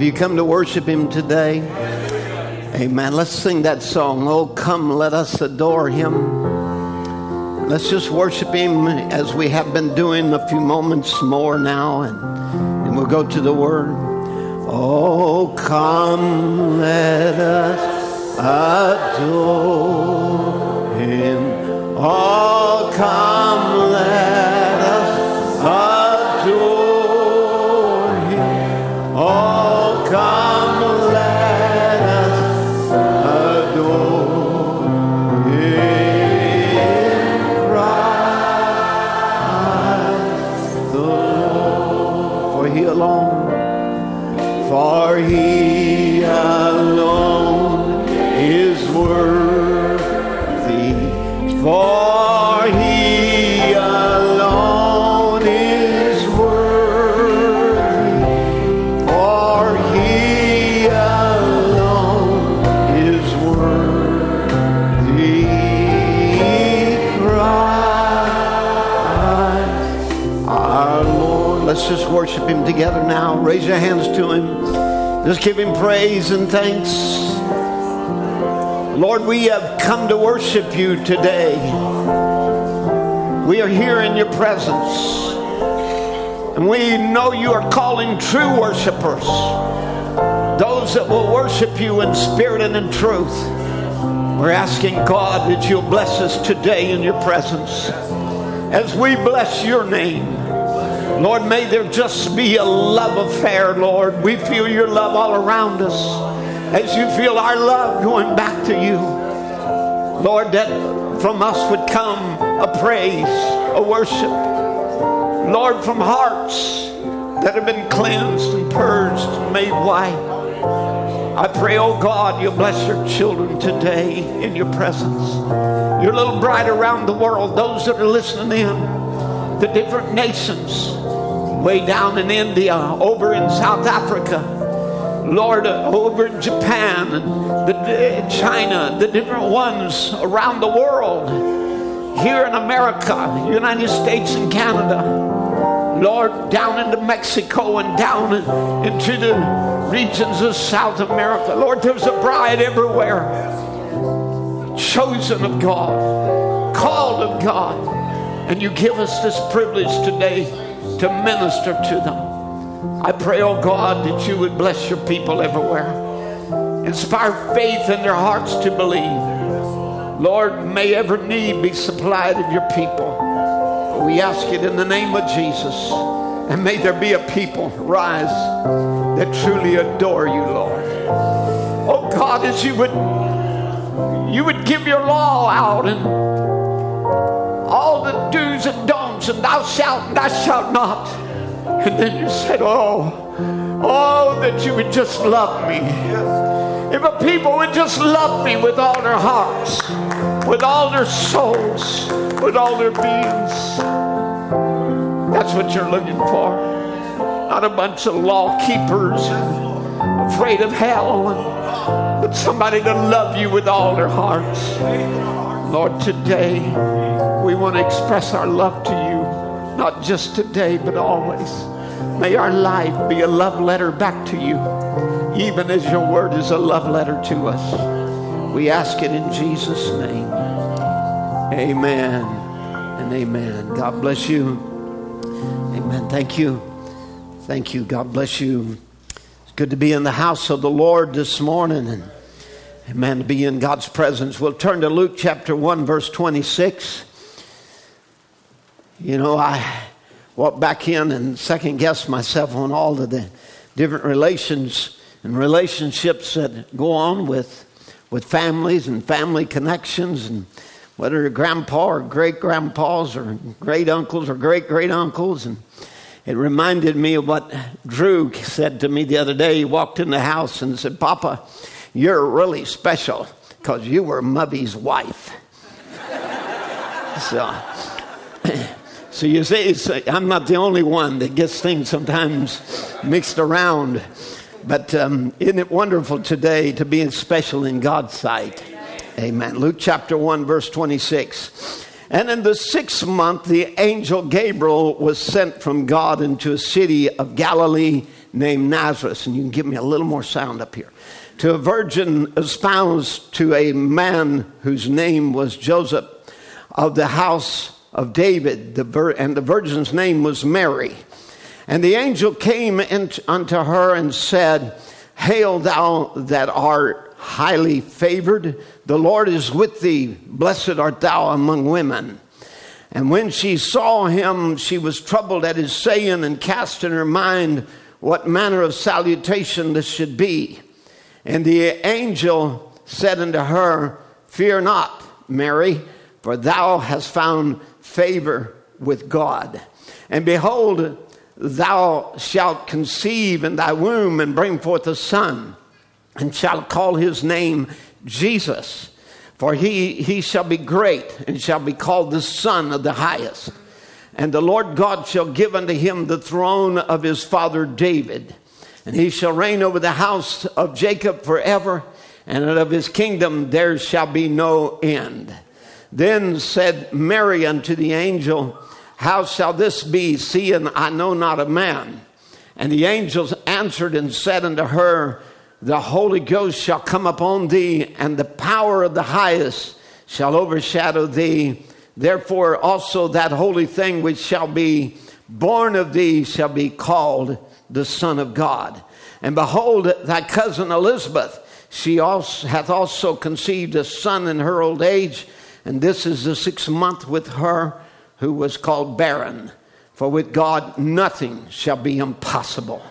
Have you come to worship Him today? Amen. Let's sing that song. Oh, come, let us adore Him. Let's just worship Him as we have been doing a few moments more now, and, and we'll go to the Word. Oh, come, let us adore Him. Oh, come, Raise your hands to Him. Just give Him praise and thanks. Lord, we have come to worship you today. We are here in your presence. And we know you are calling true worshipers, those that will worship you in spirit and in truth. We're asking God that you'll bless us today in your presence as we bless your name. Lord, may there just be a love affair, Lord. We feel your love all around us as you feel our love going back to you. Lord, that from us would come a praise, a worship. Lord, from hearts that have been cleansed and purged and made white. I pray, oh God, you'll bless your children today in your presence. Your little bride around the world, those that are listening in, the different nations, way down in India, over in South Africa, Lord, uh, over in Japan the, China, the different ones around the world, here in America, United States and Canada, Lord, down into Mexico and down into the regions of South America. Lord, there's a bride everywhere, chosen of God, called of God, and you give us this privilege today to minister to them. I pray, oh God, that you would bless your people everywhere. Inspire faith in their hearts to believe. Lord, may every need be supplied of your people. We ask it in the name of Jesus. And may there be a people rise that truly adore you, Lord. Oh God, as you would you would give your law out and all the do's and and thou shalt and thou shalt not. And then you said, Oh, oh, that you would just love me. If a people would just love me with all their hearts, with all their souls, with all their beings. That's what you're looking for. Not a bunch of law keepers afraid of hell, but somebody to love you with all their hearts. Lord, today we want to express our love to you, not just today, but always. May our life be a love letter back to you, even as your word is a love letter to us. We ask it in Jesus' name. Amen and amen. God bless you. Amen. Thank you. Thank you. God bless you. It's good to be in the house of the Lord this morning and amen to be in God's presence. We'll turn to Luke chapter 1 verse 26. You know, I walked back in and second guessed myself on all of the different relations and relationships that go on with with families and family connections and whether grandpa or great grandpas or great uncles or great great uncles and it reminded me of what Drew said to me the other day. He walked in the house and said, Papa, you're really special because you were Mubby's wife. so, so you see, I'm not the only one that gets things sometimes mixed around. But um, isn't it wonderful today to be special in God's sight? Amen. Luke chapter 1, verse 26. And in the sixth month, the angel Gabriel was sent from God into a city of Galilee named Nazareth. And you can give me a little more sound up here. To a virgin espoused to a man whose name was Joseph of the house of David, the and the virgin's name was Mary. And the angel came unto her and said, Hail, thou that art highly favored, the Lord is with thee. Blessed art thou among women. And when she saw him, she was troubled at his saying and cast in her mind what manner of salutation this should be. And the angel said unto her, Fear not, Mary, for thou hast found favor with God. And behold, thou shalt conceive in thy womb and bring forth a son, and shalt call his name Jesus. For he, he shall be great and shall be called the Son of the Highest. And the Lord God shall give unto him the throne of his father David. And he shall reign over the house of Jacob forever, and of his kingdom there shall be no end. Then said Mary unto the angel, How shall this be, seeing I know not a man? And the angels answered and said unto her, The Holy Ghost shall come upon thee, and the power of the highest shall overshadow thee. Therefore also that holy thing which shall be born of thee shall be called the Son of God. And behold, thy cousin Elizabeth, she also, hath also conceived a son in her old age and this is the sixth month with her who was called barren. For with God nothing shall be impossible.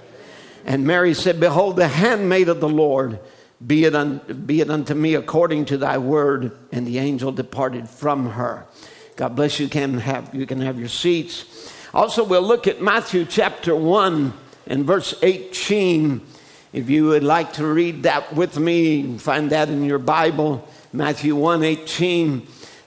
And Mary said, Behold, the handmaid of the Lord, be it, un- be it unto me according to thy word. And the angel departed from her. God bless you. Can have, you can have your seats. Also, we'll look at Matthew chapter 1 and verse 18. If you would like to read that with me, find that in your Bible, Matthew 1 18.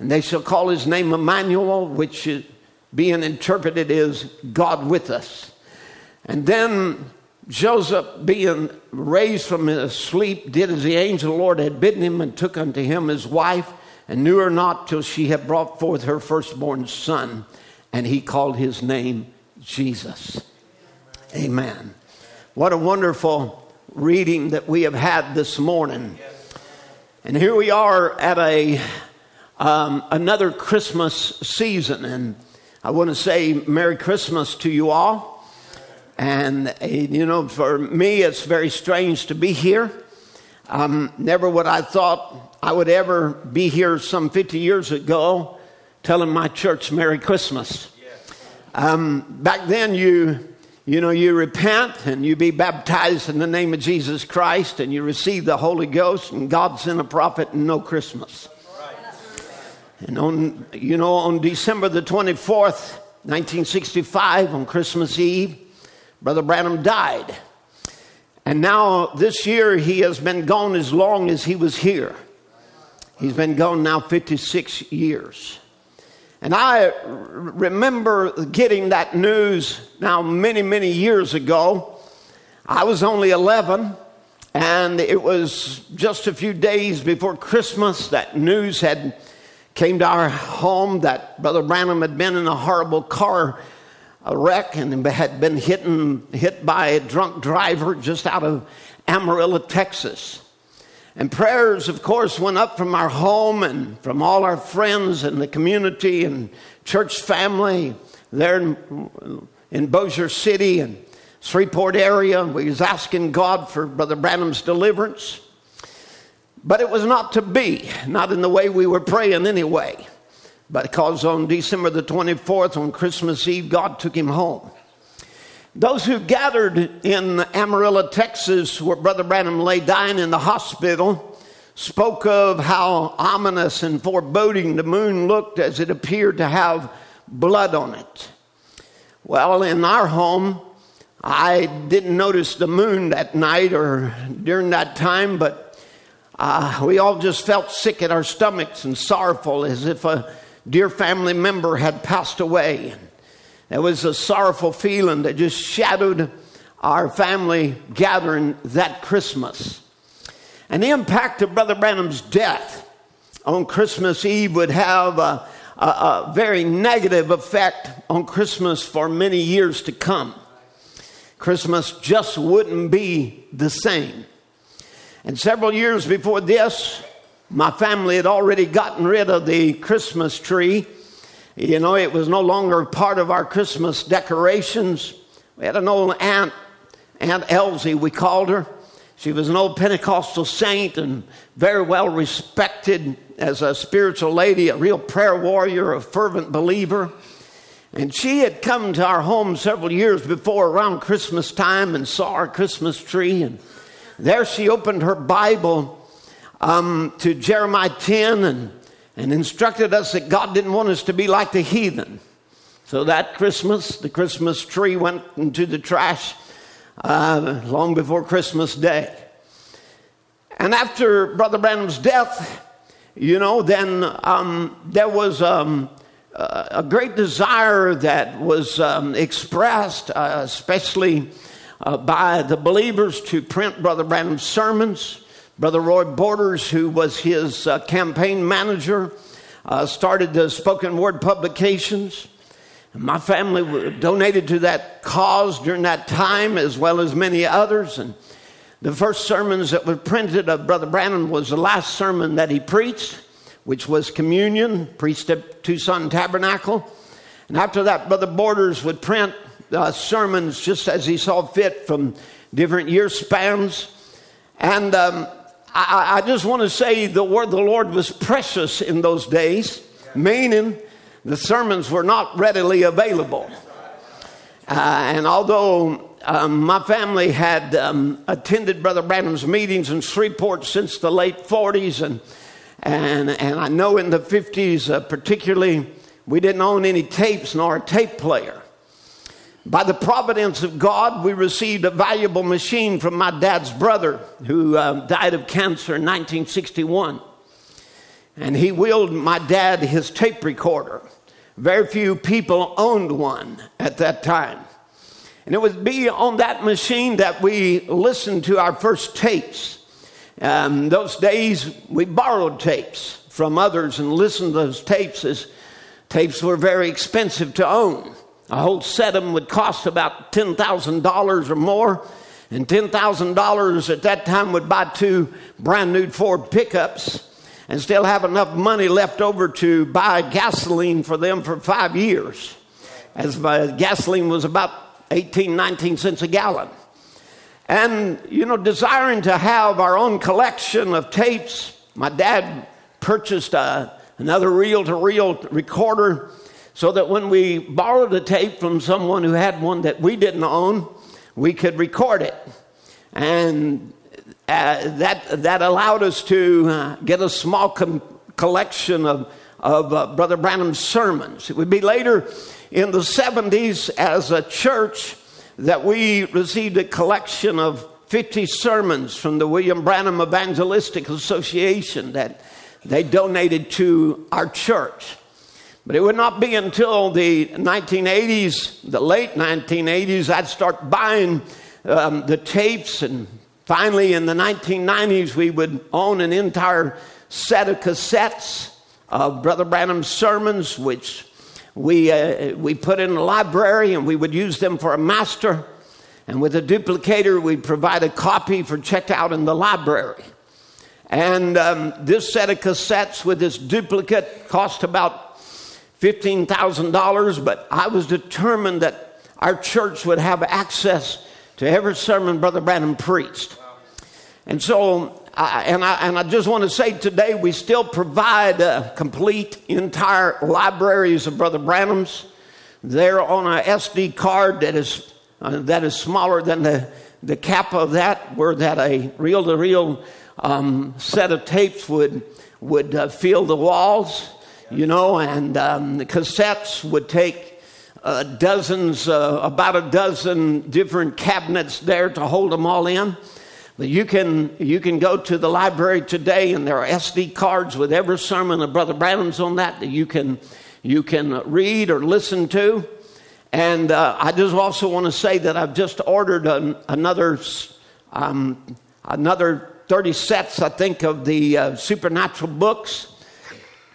and they shall call his name Emmanuel, which being interpreted is God with us. And then Joseph, being raised from his sleep, did as the angel of the Lord had bidden him and took unto him his wife and knew her not till she had brought forth her firstborn son. And he called his name Jesus. Amen. What a wonderful reading that we have had this morning. And here we are at a um, another Christmas season. And I want to say Merry Christmas to you all. And, uh, you know, for me, it's very strange to be here. Um, never would I thought I would ever be here some 50 years ago telling my church Merry Christmas. Um, back then, you you know, you repent and you be baptized in the name of Jesus Christ and you receive the Holy Ghost and God sent a prophet and no Christmas. And on, you know, on December the 24th, 1965, on Christmas Eve, Brother Branham died. And now this year he has been gone as long as he was here. He's been gone now 56 years. And I remember getting that news now many, many years ago. I was only 11, and it was just a few days before Christmas that news had came to our home that Brother Branham had been in a horrible car wreck and had been hit, hit by a drunk driver just out of Amarillo, Texas. And prayers, of course, went up from our home and from all our friends and the community and church family there in, in City. And Shreveport area. We was asking God for Brother Branham's deliverance. But it was not to be, not in the way we were praying anyway. Because on December the 24th, on Christmas Eve, God took him home. Those who gathered in Amarillo, Texas, where Brother Branham lay dying in the hospital, spoke of how ominous and foreboding the moon looked as it appeared to have blood on it. Well, in our home, I didn't notice the moon that night or during that time, but uh, we all just felt sick at our stomachs and sorrowful as if a dear family member had passed away. There was a sorrowful feeling that just shadowed our family gathering that Christmas. And the impact of Brother Branham's death on Christmas Eve would have a, a, a very negative effect on Christmas for many years to come. Christmas just wouldn't be the same. And several years before this, my family had already gotten rid of the Christmas tree. You know, it was no longer part of our Christmas decorations. We had an old aunt, Aunt Elsie, we called her. She was an old Pentecostal saint and very well respected as a spiritual lady, a real prayer warrior, a fervent believer. And she had come to our home several years before around Christmas time and saw our Christmas tree. And there she opened her Bible um, to Jeremiah 10 and, and instructed us that God didn't want us to be like the heathen. So that Christmas, the Christmas tree went into the trash uh, long before Christmas Day. And after Brother Branham's death, you know, then um, there was um, a great desire that was um, expressed, uh, especially uh, by the believers, to print Brother Branham's sermons. Brother Roy Borders, who was his uh, campaign manager, uh, started the spoken word publications. My family donated to that cause during that time, as well as many others. And the first sermons that were printed of Brother Branham was the last sermon that he preached which was communion, preached at Tucson Tabernacle. And after that, Brother Borders would print uh, sermons just as he saw fit from different year spans. And um, I, I, just want to say the word of the Lord was precious in those days, meaning the sermons were not readily available. Uh, and although um, my family had um, attended Brother Branham's meetings in Shreveport since the late 40s and and, and I know in the 50s, uh, particularly, we didn't own any tapes nor a tape player. By the providence of God, we received a valuable machine from my dad's brother who uh, died of cancer in 1961. And he willed my dad his tape recorder. Very few people owned one at that time. And it would be on that machine that we listened to our first tapes. Um, those days, we borrowed tapes from others and listened to those tapes as tapes were very expensive to own. A whole set of them would cost about $10,000 or more. And $10,000 at that time would buy two brand new Ford pickups and still have enough money left over to buy gasoline for them for five years. As gasoline was about 18, 19 cents a gallon. And, you know, desiring to have our own collection of tapes, my dad purchased a, uh, another reel to reel recorder so that when we borrowed a tape from someone who had one that we didn't own, we could record it. And uh, that, that allowed us to uh, get a small com- collection of, of uh, Brother Branham's sermons. It would be later in the 70s as a church that we received a collection of 50 sermons from the William Branham Evangelistic Association that they donated to our church. But it would not be until the 1980s, the late 1980s, I'd start buying um, the tapes. And finally, in the 1990s, we would own an entire set of cassettes of Brother Branham's sermons, which we, uh, we put in a library and we would use them for a master. And with a duplicator, we'd provide a copy for checkout in the library. And um, this set of cassettes with this duplicate cost about $15,000, but I was determined that our church would have access to every sermon Brother Branham preached. And so, I, and, I, and I just want to say today, we still provide uh, complete, entire libraries of Brother Branham's. They're on a SD card that is, uh, that is smaller than the, the cap of that, where that a reel to reel set of tapes would, would uh, fill the walls, you know, and um, the cassettes would take uh, dozens, uh, about a dozen different cabinets there to hold them all in. But you can, you can go to the library today, and there are SD cards with every sermon of Brother Branham's on that that you can, you can read or listen to. And uh, I just also want to say that I've just ordered an, another, um, another 30 sets, I think, of the uh, supernatural books.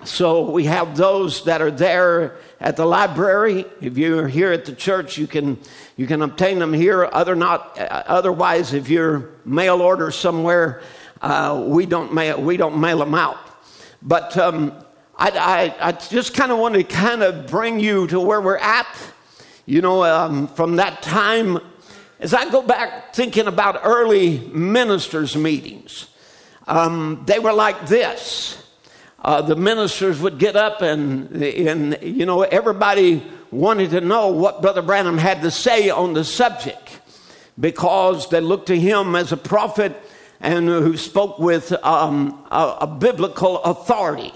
So we have those that are there at the library. If you're here at the church, you can you can obtain them here. Other not uh, otherwise, if you're mail order somewhere, uh, we don't mail we don't mail them out. But um, I, I, I, just kind of want to kind of bring you to where we're at. You know, um, from that time, as I go back thinking about early ministers' meetings, um, they were like this uh, the ministers would get up and, and, you know, everybody wanted to know what Brother Branham had to say on the subject because they looked to him as a prophet and who spoke with um, a, a, biblical authority.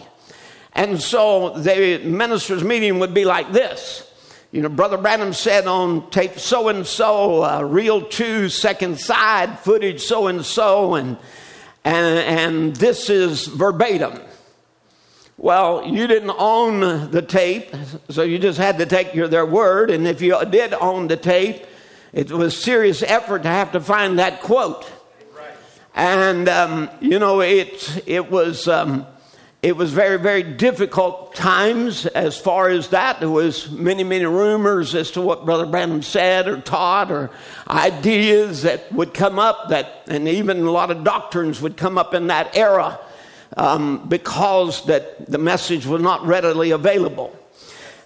And so the ministers' meeting would be like this. You know, Brother Branham said on tape so and so, reel two, second side, footage so and so, and and this is verbatim. Well, you didn't own the tape, so you just had to take your, their word. And if you did own the tape, it was serious effort to have to find that quote. Right. And um, you know, it it was um, it was very very difficult times as far as that. There was many many rumors as to what Brother Branham said or taught, or ideas that would come up that, and even a lot of doctrines would come up in that era um, because that the message was not readily available.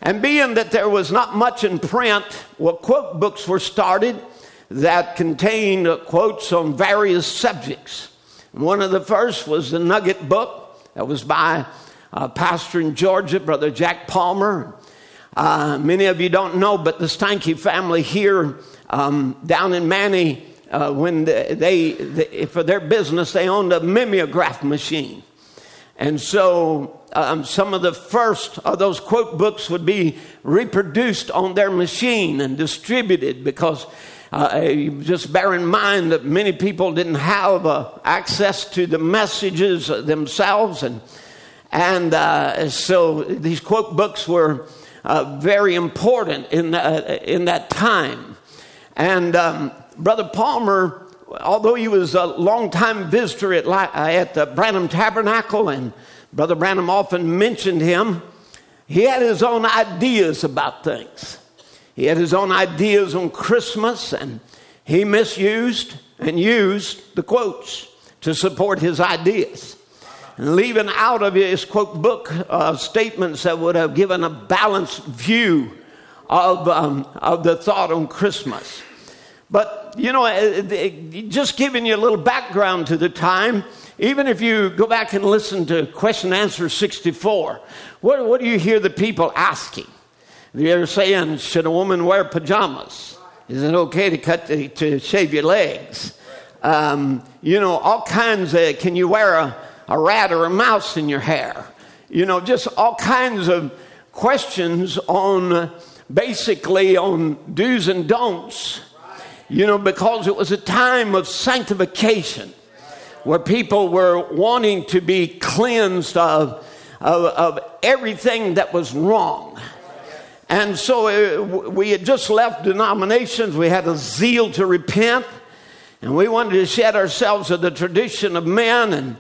And being that there was not much in print, well, quote books were started that contained quotes on various subjects. One of the first was the Nugget book that was by a pastor in Georgia, Brother Jack Palmer. Uh, many of you don't know, but the Stanky family here um, down in Many, uh, when they, they, for their business, they owned a mimeograph machine. And so um, some of the first of those quote books would be reproduced on their machine and distributed because uh, just bear in mind that many people didn't have uh, access to the messages themselves. And, and uh, so these quote books were uh, very important in, that, in that time. And um, Brother Palmer although he was a long-time visitor at, at the Branham Tabernacle, and Brother Branham often mentioned him, he had his own ideas about things. He had his own ideas on Christmas, and he misused and used the quotes to support his ideas. And leaving out of his quote book uh, statements that would have given a balanced view of, um, of the thought on Christmas. But, you know, just giving you a little background to the time, even if you go back and listen to question answer 64, what, what do you hear the people asking? They're saying, should a woman wear pajamas? Is it okay to cut the, to shave your legs? Um, you know, all kinds of, can you wear a, a rat or a mouse in your hair? You know, just all kinds of questions on basically on do's and don'ts you know, because it was a time of sanctification where people were wanting to be cleansed of, of, of everything that was wrong. And so uh, we had just left denominations. We had a zeal to repent. And we wanted to shed ourselves of the tradition of men and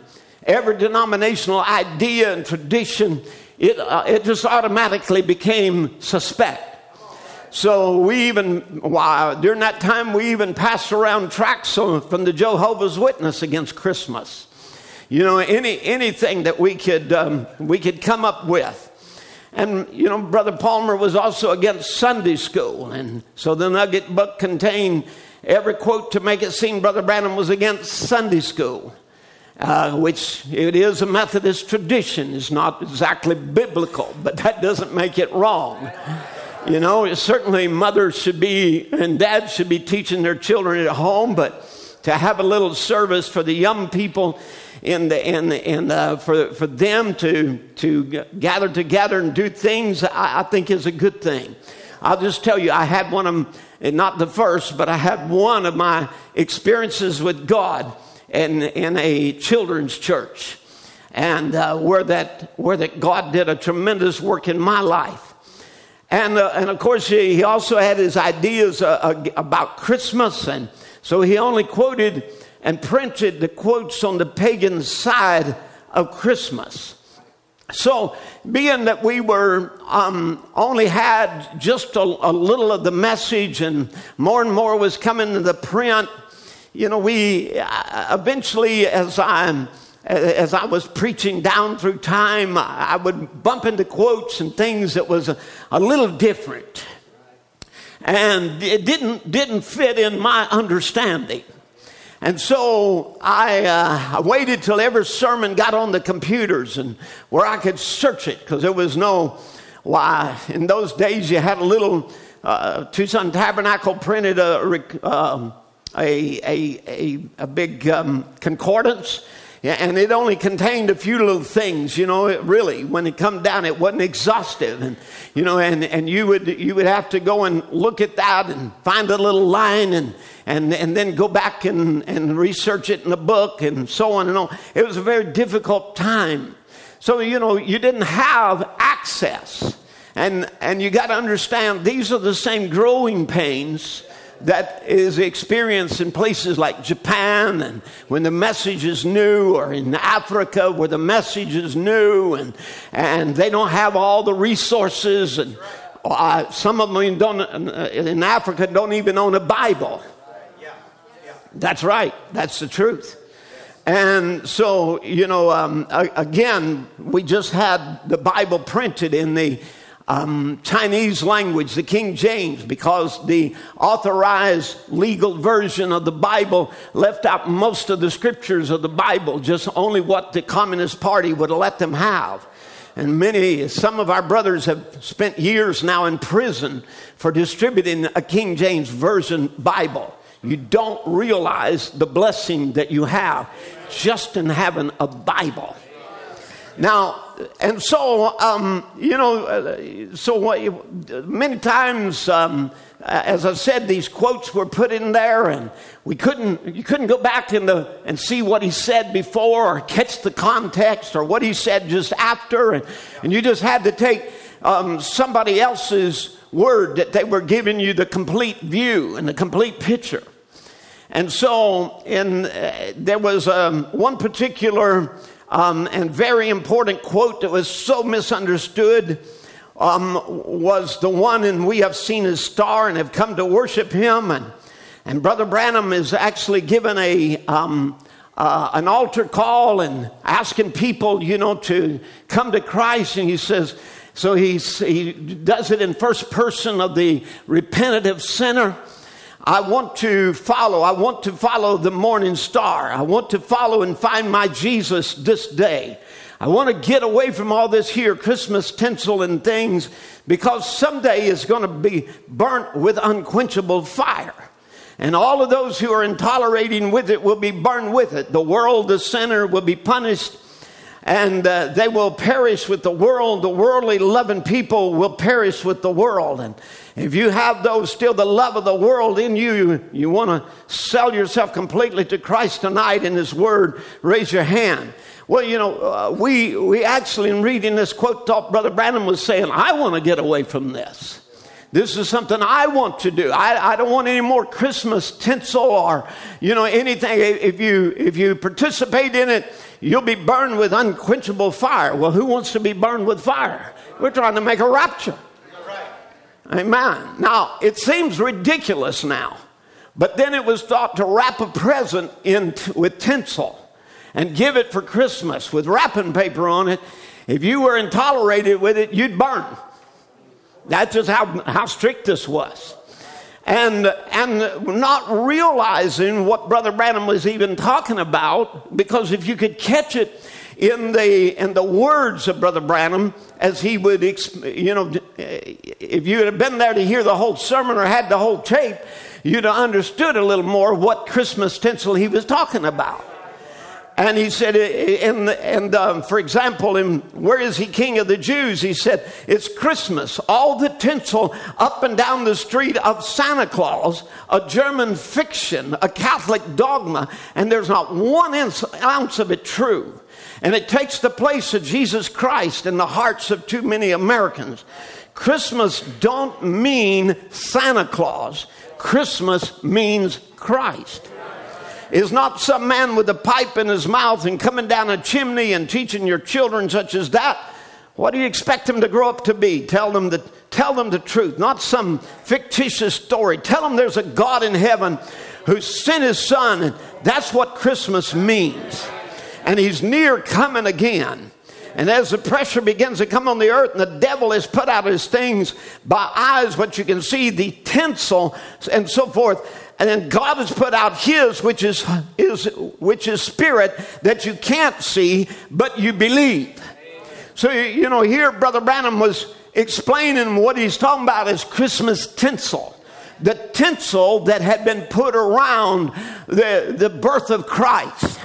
every denominational idea and tradition. It, uh, it just automatically became suspect. So we even, wow, during that time, we even passed around tracts from the Jehovah's Witness against Christmas. You know, any, anything that we could, um, we could come up with. And, you know, Brother Palmer was also against Sunday school. And so the Nugget book contained every quote to make it seem Brother Branham was against Sunday school. Uh, which it is a Methodist tradition. It's not exactly biblical, but that doesn't make it wrong. You know, certainly mothers should be and dads should be teaching their children at home, but to have a little service for the young people and, and, and uh, for, for them to, to gather together and do things, I, I think is a good thing. I'll just tell you, I had one of them, not the first, but I had one of my experiences with God in, in a children's church. And uh, where, that, where that God did a tremendous work in my life. And, uh, and of course, he also had his ideas uh, uh about Christmas. And so he only quoted and printed the quotes on the pagan side of Christmas. So, being that we were um, only had just a, a, little of the message, and more and more was coming to the print, you know, we uh, eventually, as I as I was preaching down through time, I would bump into quotes and things that was a, little different, and it didn't didn't fit in my understanding. And so I, uh, I, waited till every sermon got on the computers and where I could search it because there was no, why, in those days you had a little, uh, Tucson Tabernacle printed a, um, a, a, a, a, big um, concordance. And it only contained a few little things, you know, really, when it come down, it wasn't exhaustive. And, you know, and, and you would, you would have to go and look at that and find a little line and, and, and then go back and, and research it in the book and so on and on. It was a very difficult time. So, you know, you didn't have access. And, and you got to understand, these are the same growing pains that is experienced in places like Japan and when the message is new, or in Africa where the message is new and, and they don't have all the resources. And uh, some of them don't, in Africa don't even own a Bible. That's right. That's the truth. And so, you know, um, again, we just had the Bible printed in the um, Chinese language, the King James, because the authorized legal version of the Bible left out most of the scriptures of the Bible, just only what the Communist Party would let them have. And many, some of our brothers have spent years now in prison for distributing a King James Version Bible you don't realize the blessing that you have just in having a Bible. Now, and so, um, you know, uh, so many times, um, as I said, these quotes were put in there, and we couldn't, you couldn't go back the, and see what he said before or catch the context or what he said just after, and, and you just had to take um, somebody else's word that they were giving you the complete view and the complete picture. And so, in, uh, there was um, one particular um, and very important quote that was so misunderstood. Um, was the one, and we have seen his star and have come to worship him. And, and Brother Branham is actually given a, um, uh, an altar call and asking people, you know, to come to Christ. And he says, so he's, he does it in first person of the repentative sinner. I want to follow. I want to follow the morning star. I want to follow and find my Jesus this day. I want to get away from all this here Christmas tinsel and things because someday it's going to be burnt with unquenchable fire. And all of those who are intolerating with it will be burned with it. The world, the sinner, will be punished and uh, they will perish with the world. The worldly loving people will perish with the world. And if you have those still the love of the world in you, you, you want to sell yourself completely to Christ tonight in His Word, raise your hand. Well, you know, uh, we, we actually, in reading this quote, thought Brother Branham was saying, I want to get away from this. This is something I want to do. I, I don't want any more Christmas tinsel or, you know, anything. If you, if you participate in it, you'll be burned with unquenchable fire. Well, who wants to be burned with fire? We're trying to make a rapture. Amen. Now, it seems ridiculous now, but then it was thought to wrap a present in t- with tinsel and give it for Christmas with wrapping paper on it. If you were intolerated with it, you'd burn. That's just how, how strict this was. and, and not realizing what Brother Branham was even talking about, because if you could catch it in the, in the words of Brother Branham, as he would, you know, if you had been there to hear the whole sermon or had the whole tape, you'd have understood a little more what Christmas tinsel he was talking about. And he said, and, and um, for example, in Where is He King of the Jews? He said, It's Christmas. All the tinsel up and down the street of Santa Claus, a German fiction, a Catholic dogma, and there's not one ounce of it true. And it takes the place of Jesus Christ in the hearts of too many Americans. Christmas don't mean Santa Claus. Christmas means Christ is not some man with a pipe in his mouth and coming down a chimney and teaching your children such as that. What do you expect them to grow up to be? Tell them the, tell them the truth, not some fictitious story. Tell them there's a God in heaven who sent his son, and that's what Christmas means. And he's near coming again. And as the pressure begins to come on the earth and the devil has put out his things by eyes, what you can see, the tinsel and so forth, and then God has put out his which is, is which is spirit that you can't see but you believe. So you know here brother branham was explaining what he's talking about is christmas tinsel. The tinsel that had been put around the, the birth of christ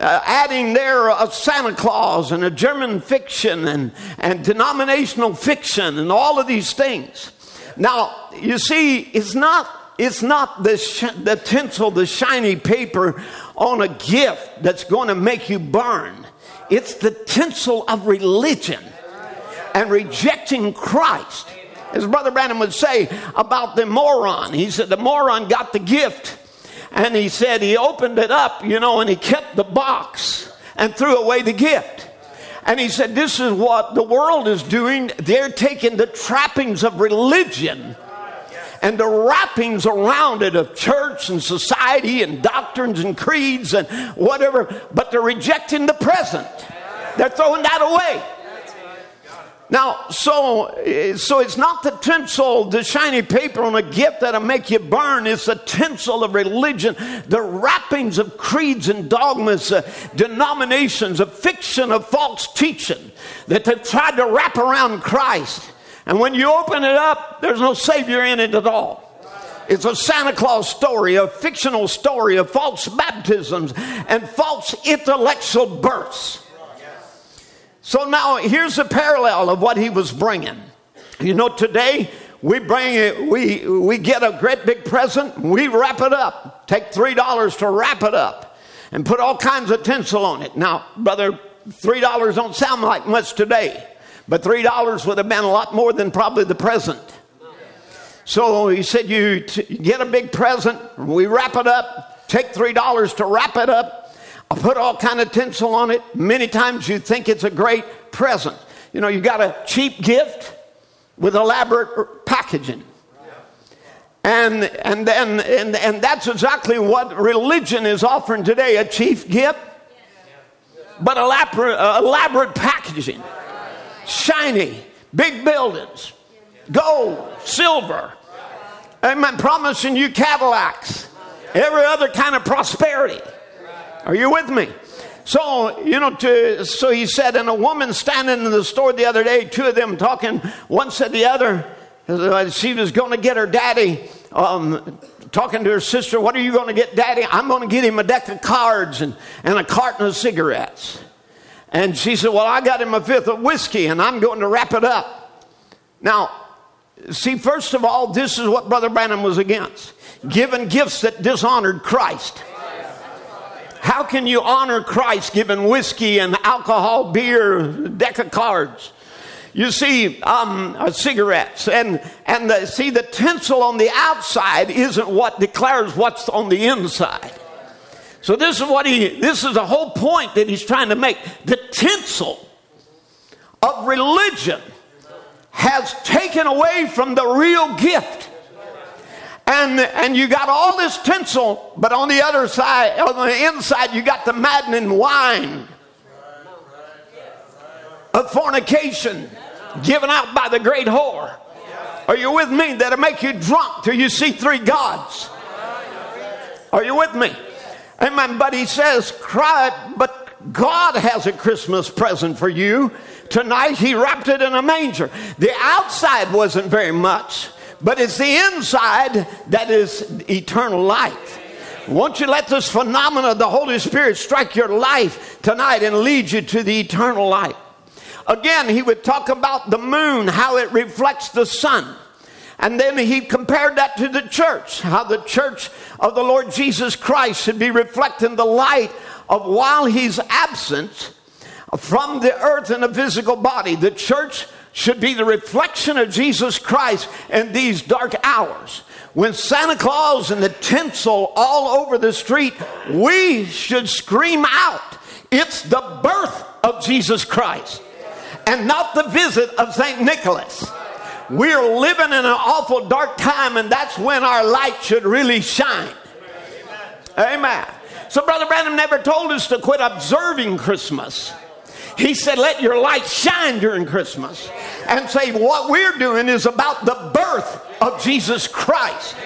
uh, adding there a Santa Claus and a German fiction and, and denominational fiction and all of these things. Now, you see, it's not it's not the, sh- the tinsel, the shiny paper on a gift that's going to make you burn. It's the tinsel of religion and rejecting Christ. As Brother Branham would say about the moron, he said the moron got the gift and he said he opened it up, you know, and he kept the box and threw away the gift. And he said, This is what the world is doing. They're taking the trappings of religion and the wrappings around it of church and society and doctrines and creeds and whatever, but they're rejecting the present. They're throwing that away. Now, so, so it's not the tinsel, the shiny paper on a gift that'll make you burn. It's the tinsel of religion, the wrappings of creeds and dogmas, uh, denominations, of fiction, of false teaching that they've tried to wrap around Christ. And when you open it up, there's no Savior in it at all. It's a Santa Claus story, a fictional story of false baptisms and false intellectual births. So now here's a parallel of what he was bringing. You know, today we bring it, we, we get a great big present, we wrap it up. Take $3 to wrap it up and put all kinds of tinsel on it. Now, brother, $3 don't sound like much today. But $3 would have been a lot more than probably the present. So he said, You t- get a big present, we wrap it up, take $3 to wrap it up. I put all kind of tinsel on it. Many times you think it's a great present. You know, you got a cheap gift with elaborate packaging. And, and, then, and, and that's exactly what religion is offering today a cheap gift, but elaborate, elaborate packaging shiny, big buildings, gold, silver. Amen. Promising you Cadillacs, every other kind of prosperity. Are you with me? So, you know, to, so he said, and a woman standing in the store the other day, two of them talking, one said the other, uh, she was going to get her daddy, um, talking to her sister, what are you going to get daddy? I'm going to get him a deck of cards and, and a carton of cigarettes. And she said, Well, I got him a fifth of whiskey and I'm going to wrap it up. Now, see, first of all, this is what Brother Branham was against giving gifts that dishonored Christ. How can you honor Christ giving whiskey and alcohol, beer, deck of cards? You see, um, uh, cigarettes and and the, see the tinsel on the outside isn't what declares what's on the inside. So this is what he this is the whole point that he's trying to make. The tinsel of religion has taken away from the real gift. And, and you got all this tinsel, but on the other side, on the inside, you got the maddening wine of fornication given out by the great whore. Are you with me? That'll make you drunk till you see three gods. Are you with me? Amen. But he says, cry, but God has a Christmas present for you. Tonight he wrapped it in a manger. The outside wasn't very much, but it's the inside that is eternal life. Won't you let this phenomena of the Holy Spirit strike your life tonight and lead you to the eternal light? Again, he would talk about the moon, how it reflects the sun. And then he compared that to the church, how the church of the Lord Jesus Christ should be reflecting the light of while he's absent from the earth in a physical body. The church should be the reflection of Jesus Christ in these dark hours. When Santa Claus and the tinsel all over the street, we should scream out, It's the birth of Jesus Christ and not the visit of St. Nicholas. We're living in an awful dark time, and that's when our light should really shine. Amen. So, Brother Branham never told us to quit observing Christmas. He said, Let your light shine during Christmas. And say, What we're doing is about the birth of Jesus Christ.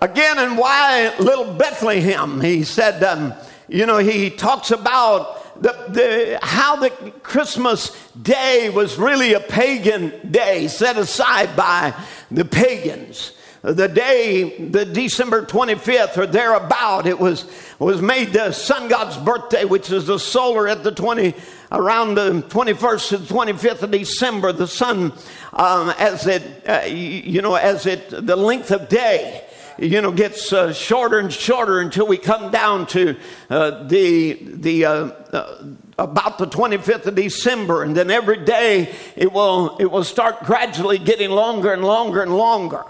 Again, and why little Bethlehem? He said, um, You know, he talks about the, the, how the Christmas day was really a pagan day set aside by the pagans. The day, the December 25th or thereabout, it was, was made the sun god's birthday, which is the solar at the 20, around the 21st to the 25th of December. The sun, um, as it, uh, you know, as it, the length of day, you know, gets uh, shorter and shorter until we come down to uh, the, the, uh, uh about the 25th of December. And then every day it will, it will start gradually getting longer and longer and longer.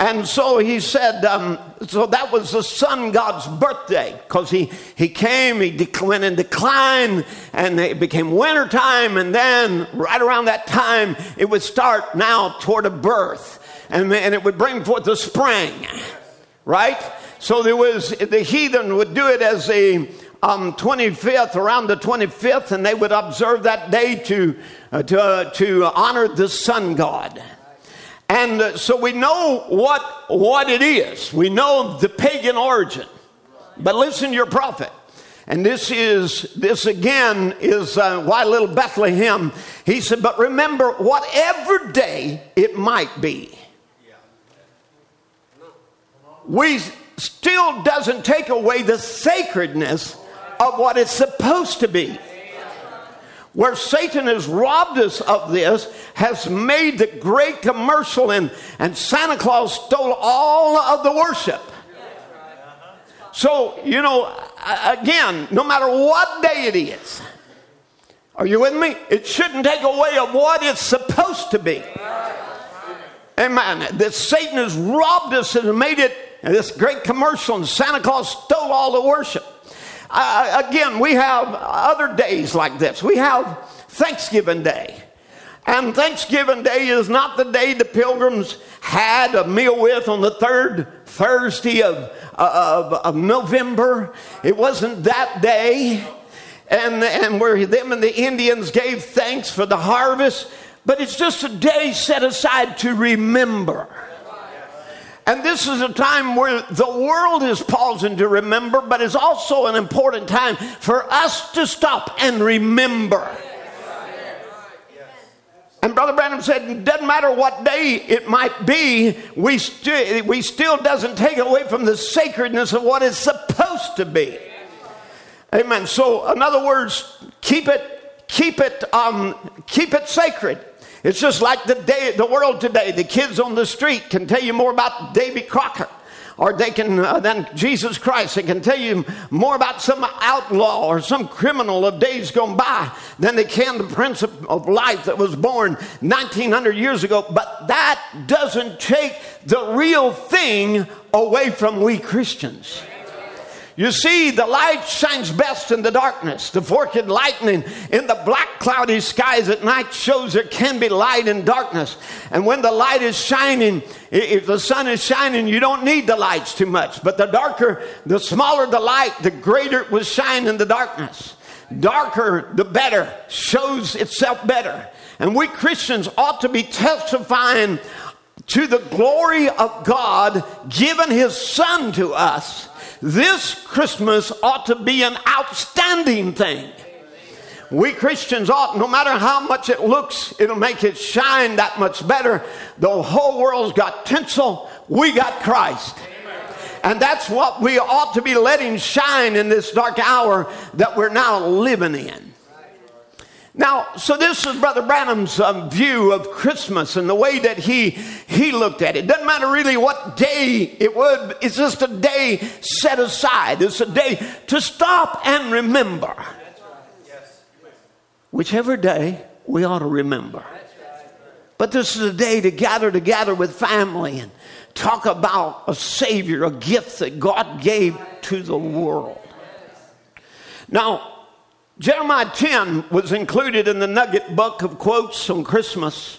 And so he said, um, so that was the sun god's birthday because he, he came, he dec- went in decline, and it became wintertime. And then, right around that time, it would start now toward a birth and, and it would bring forth the spring, right? So there was, the heathen would do it as a um, 25th, around the 25th, and they would observe that day to, uh, to, uh, to honor the sun god. And uh, so we know what, what it is. We know the pagan origin. But listen to your prophet. And this is, this again is uh, why little Bethlehem, he said, but remember, whatever day it might be, we still doesn't take away the sacredness of what it's supposed to be. Where Satan has robbed us of this, has made the great commercial, and, and Santa Claus stole all of the worship. So, you know, again, no matter what day it is, are you with me? It shouldn't take away of what it's supposed to be. Amen. That Satan has robbed us and made it this great commercial, and Santa Claus stole all the worship. Uh, again, we have other days like this. We have Thanksgiving Day. And Thanksgiving Day is not the day the pilgrims had a meal with on the third Thursday of, of, of November. It wasn't that day. And, and where them and the Indians gave thanks for the harvest. But it's just a day set aside to remember. And this is a time where the world is pausing to remember, but it's also an important time for us to stop and remember. And Brother Branham said, it doesn't matter what day it might be, we, we still doesn't take away from the sacredness of what it's supposed to be. Amen. So, in other words, keep it, keep it, um, keep it sacred. It's just like the day, the world today. The kids on the street can tell you more about Davy Crockett or they can uh, than Jesus Christ. They can tell you more about some outlaw or some criminal of days gone by than they can the Prince of, of Life that was born 1900 years ago. But that doesn't take the real thing away from we Christians. You see, the light shines best in the darkness. The forked lightning in the black, cloudy skies at night shows there can be light in darkness. And when the light is shining, if the sun is shining, you don't need the lights too much. But the darker, the smaller the light, the greater it will shine in the darkness. Darker, the better, shows itself better. And we Christians ought to be testifying to the glory of God, given his son to us, this Christmas ought to be an outstanding thing. We Christians ought, no matter how much it looks, it'll make it shine that much better. The whole world's got tinsel, we got Christ. And that's what we ought to be letting shine in this dark hour that we're now living in. Now, so this is Brother Branham's um, view of Christmas and the way that he he looked at it. Doesn't matter really what day it would. It's just a day set aside. It's a day to stop and remember. Whichever day we ought to remember. But this is a day to gather together with family and talk about a Savior, a gift that God gave to the world. Now, Jeremiah 10 was included in the nugget book of quotes on Christmas,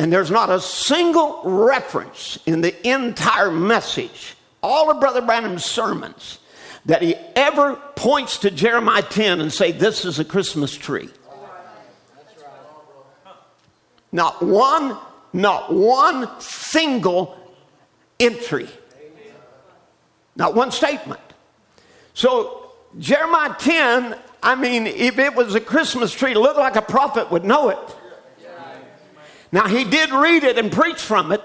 and there's not a single reference in the entire message, all of Brother Branham's sermons, that he ever points to Jeremiah 10 and say, This is a Christmas tree. Not one, not one single entry. Not one statement. So Jeremiah 10 I mean, if it was a Christmas tree, it looked like a prophet would know it. Now, he did read it and preach from it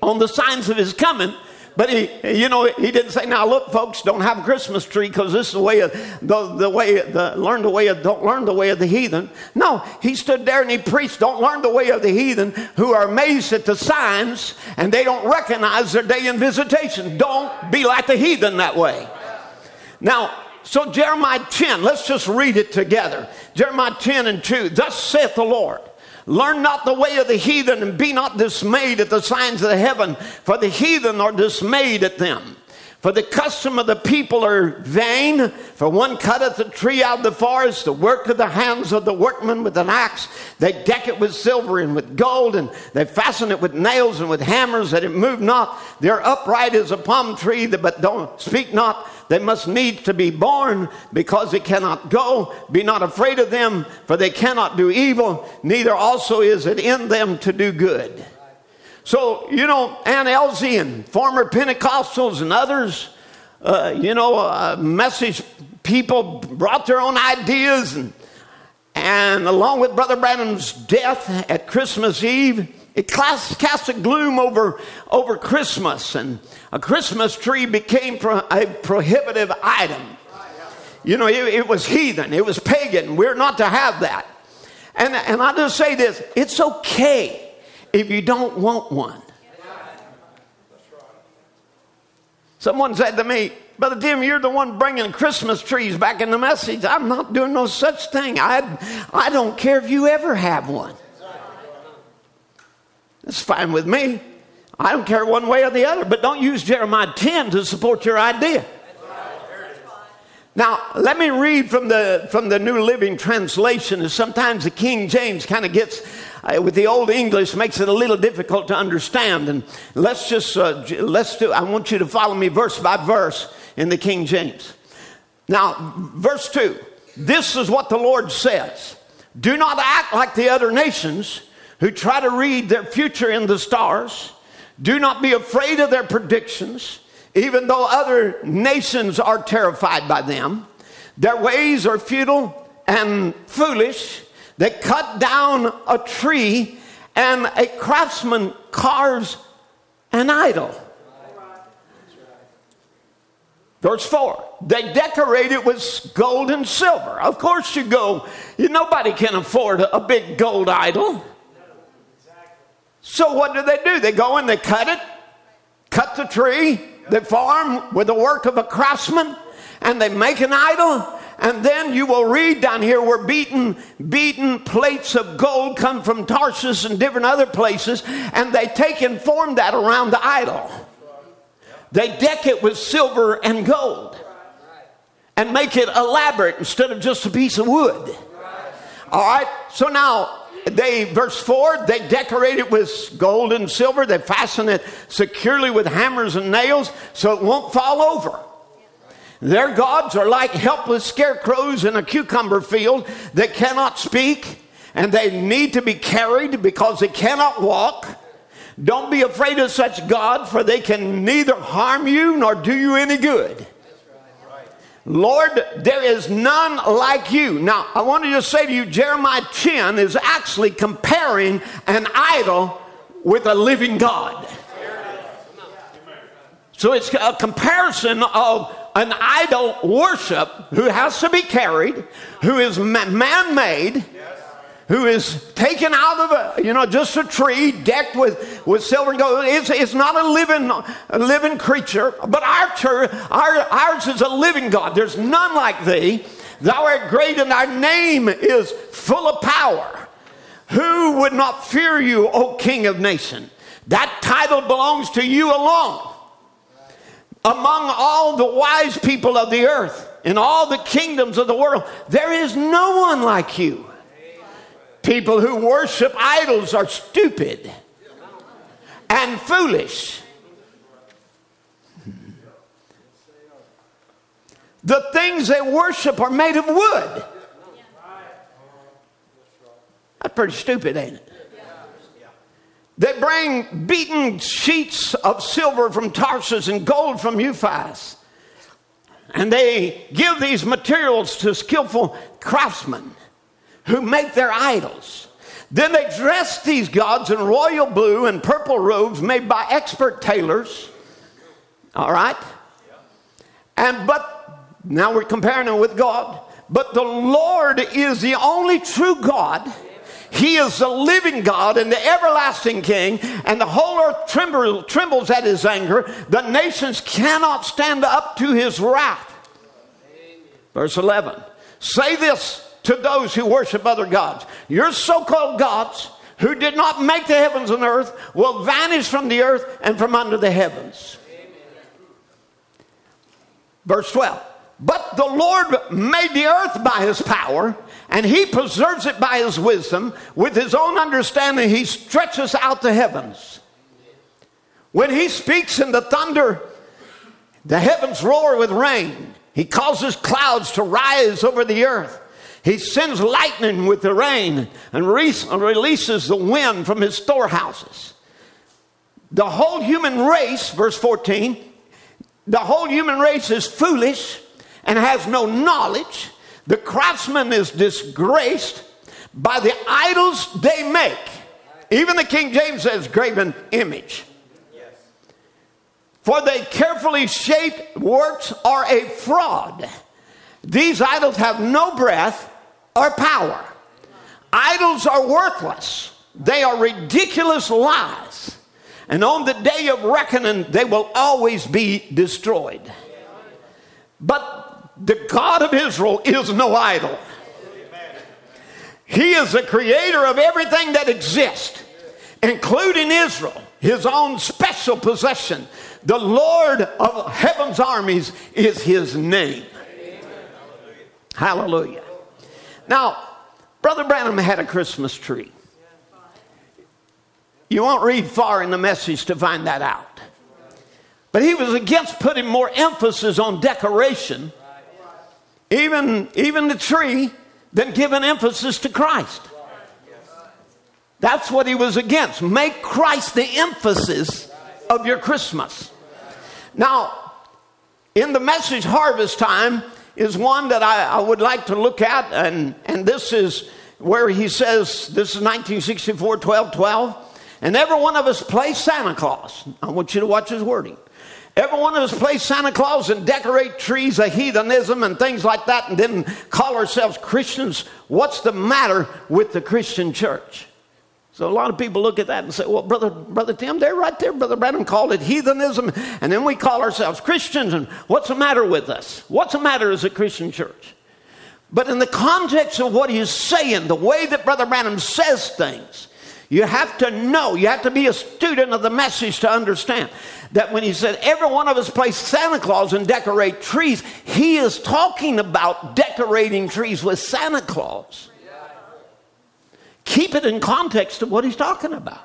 on the signs of his coming, but he, you know, he didn't say, "Now look, folks, don't have a Christmas tree because this is the way of the, the way the learn the way of don't learn the way of the heathen." No, he stood there and he preached, "Don't learn the way of the heathen who are amazed at the signs and they don't recognize their day in visitation. Don't be like the heathen that way." Now, so, Jeremiah 10, let's just read it together. Jeremiah 10 and 2. Thus saith the Lord. Learn not the way of the heathen and be not dismayed at the signs of the heaven, for the heathen are dismayed at them. For the custom of the people are vain. For one cutteth a tree out of the forest, the work of the hands of the workman with an axe. They deck it with silver and with gold, and they fasten it with nails and with hammers that it move not. They're upright as a palm tree, but don't speak not. They must need to be born because it cannot go. Be not afraid of them, for they cannot do evil, neither also is it in them to do good. So, you know, Ann Elsie and former Pentecostals and others, uh, you know, uh, message people brought their own ideas and, and along with Brother Branham's death at Christmas Eve, it cast, cast a gloom over, over Christmas, and a Christmas tree became pro, a prohibitive item. You know, it, it was heathen, it was pagan. We're not to have that. And, and I just say this it's okay if you don't want one. Someone said to me, Brother Tim, you're the one bringing Christmas trees back in the message. I'm not doing no such thing. I, I don't care if you ever have one. It's fine with me. I don't care one way or the other, but don't use Jeremiah 10 to support your idea. Now, let me read from the, from the New Living Translation. Sometimes the King James kind of gets, uh, with the Old English, makes it a little difficult to understand. And let's just, uh, let's do, I want you to follow me verse by verse in the King James. Now, verse 2 this is what the Lord says Do not act like the other nations who try to read their future in the stars. Do not be afraid of their predictions even though other nations are terrified by them. Their ways are futile and foolish. They cut down a tree, and a craftsman carves an idol. Verse 4 they decorate it with gold and silver. Of course, you go, nobody can afford a big gold idol. So, what do they do? They go and they cut it, cut the tree, they farm with the work of a craftsman and they make an idol. And then you will read down here where beaten, beaten plates of gold come from Tarsus and different other places, and they take and form that around the idol. They deck it with silver and gold and make it elaborate instead of just a piece of wood. All right, so now they verse 4 they decorate it with gold and silver they fasten it securely with hammers and nails so it won't fall over their gods are like helpless scarecrows in a cucumber field that cannot speak and they need to be carried because they cannot walk Don't be afraid of such God, for they can neither harm you nor do you any good. Lord, there is none like you. Now, I want to just say to you, Jeremiah 10 is actually comparing an idol with a living God. So it's a comparison of an idol worship who has to be carried, who is man made, who is taken out of a, you know, just a tree decked with, with silver and gold. It's, it's not a living, a living creature, but our, church, our, ours is a living God. There's none like thee. Thou art great and thy name is full of power. Who would not fear you, O King of nations? That title belongs to you alone. Among all the wise people of the earth, in all the kingdoms of the world, there is no one like you. People who worship idols are stupid and foolish. The things they worship are made of wood. That's pretty stupid, ain't it? They bring beaten sheets of silver from Tarsus and gold from Uphaz. And they give these materials to skillful craftsmen who make their idols. Then they dress these gods in royal blue and purple robes made by expert tailors. All right? And but now we're comparing them with God. But the Lord is the only true God. He is the living God and the everlasting King, and the whole earth trembles, trembles at his anger. The nations cannot stand up to his wrath. Verse 11 Say this to those who worship other gods. Your so called gods who did not make the heavens and earth will vanish from the earth and from under the heavens. Verse 12. But the Lord made the earth by his power, and he preserves it by his wisdom. With his own understanding, he stretches out the heavens. When he speaks in the thunder, the heavens roar with rain. He causes clouds to rise over the earth. He sends lightning with the rain and re- releases the wind from his storehouses. The whole human race, verse 14, the whole human race is foolish and has no knowledge. The craftsman is disgraced by the idols they make. Even the King James says graven image. For they carefully shaped works are a fraud. These idols have no breath or power. Idols are worthless, they are ridiculous lies. And on the day of reckoning, they will always be destroyed. But the God of Israel is no idol. He is the creator of everything that exists, including Israel, his own special possession. The Lord of heaven's armies is his name. Hallelujah. Now, Brother Branham had a Christmas tree. You won't read far in the message to find that out. But he was against putting more emphasis on decoration, even, even the tree, than giving emphasis to Christ. That's what he was against. Make Christ the emphasis of your Christmas. Now, in the message harvest time, is one that I, I would like to look at, and, and this is where he says, this is 1964, 12, 12. And every one of us plays Santa Claus. I want you to watch his wording. Every one of us plays Santa Claus and decorate trees of heathenism and things like that, and then call ourselves Christians. What's the matter with the Christian church? So a lot of people look at that and say, well, Brother, Brother Tim, they're right there. Brother Branham called it heathenism, and then we call ourselves Christians, and what's the matter with us? What's the matter as a Christian church? But in the context of what he's saying, the way that Brother Branham says things, you have to know, you have to be a student of the message to understand that when he said every one of us plays Santa Claus and decorate trees, he is talking about decorating trees with Santa Claus. Keep it in context of what he's talking about.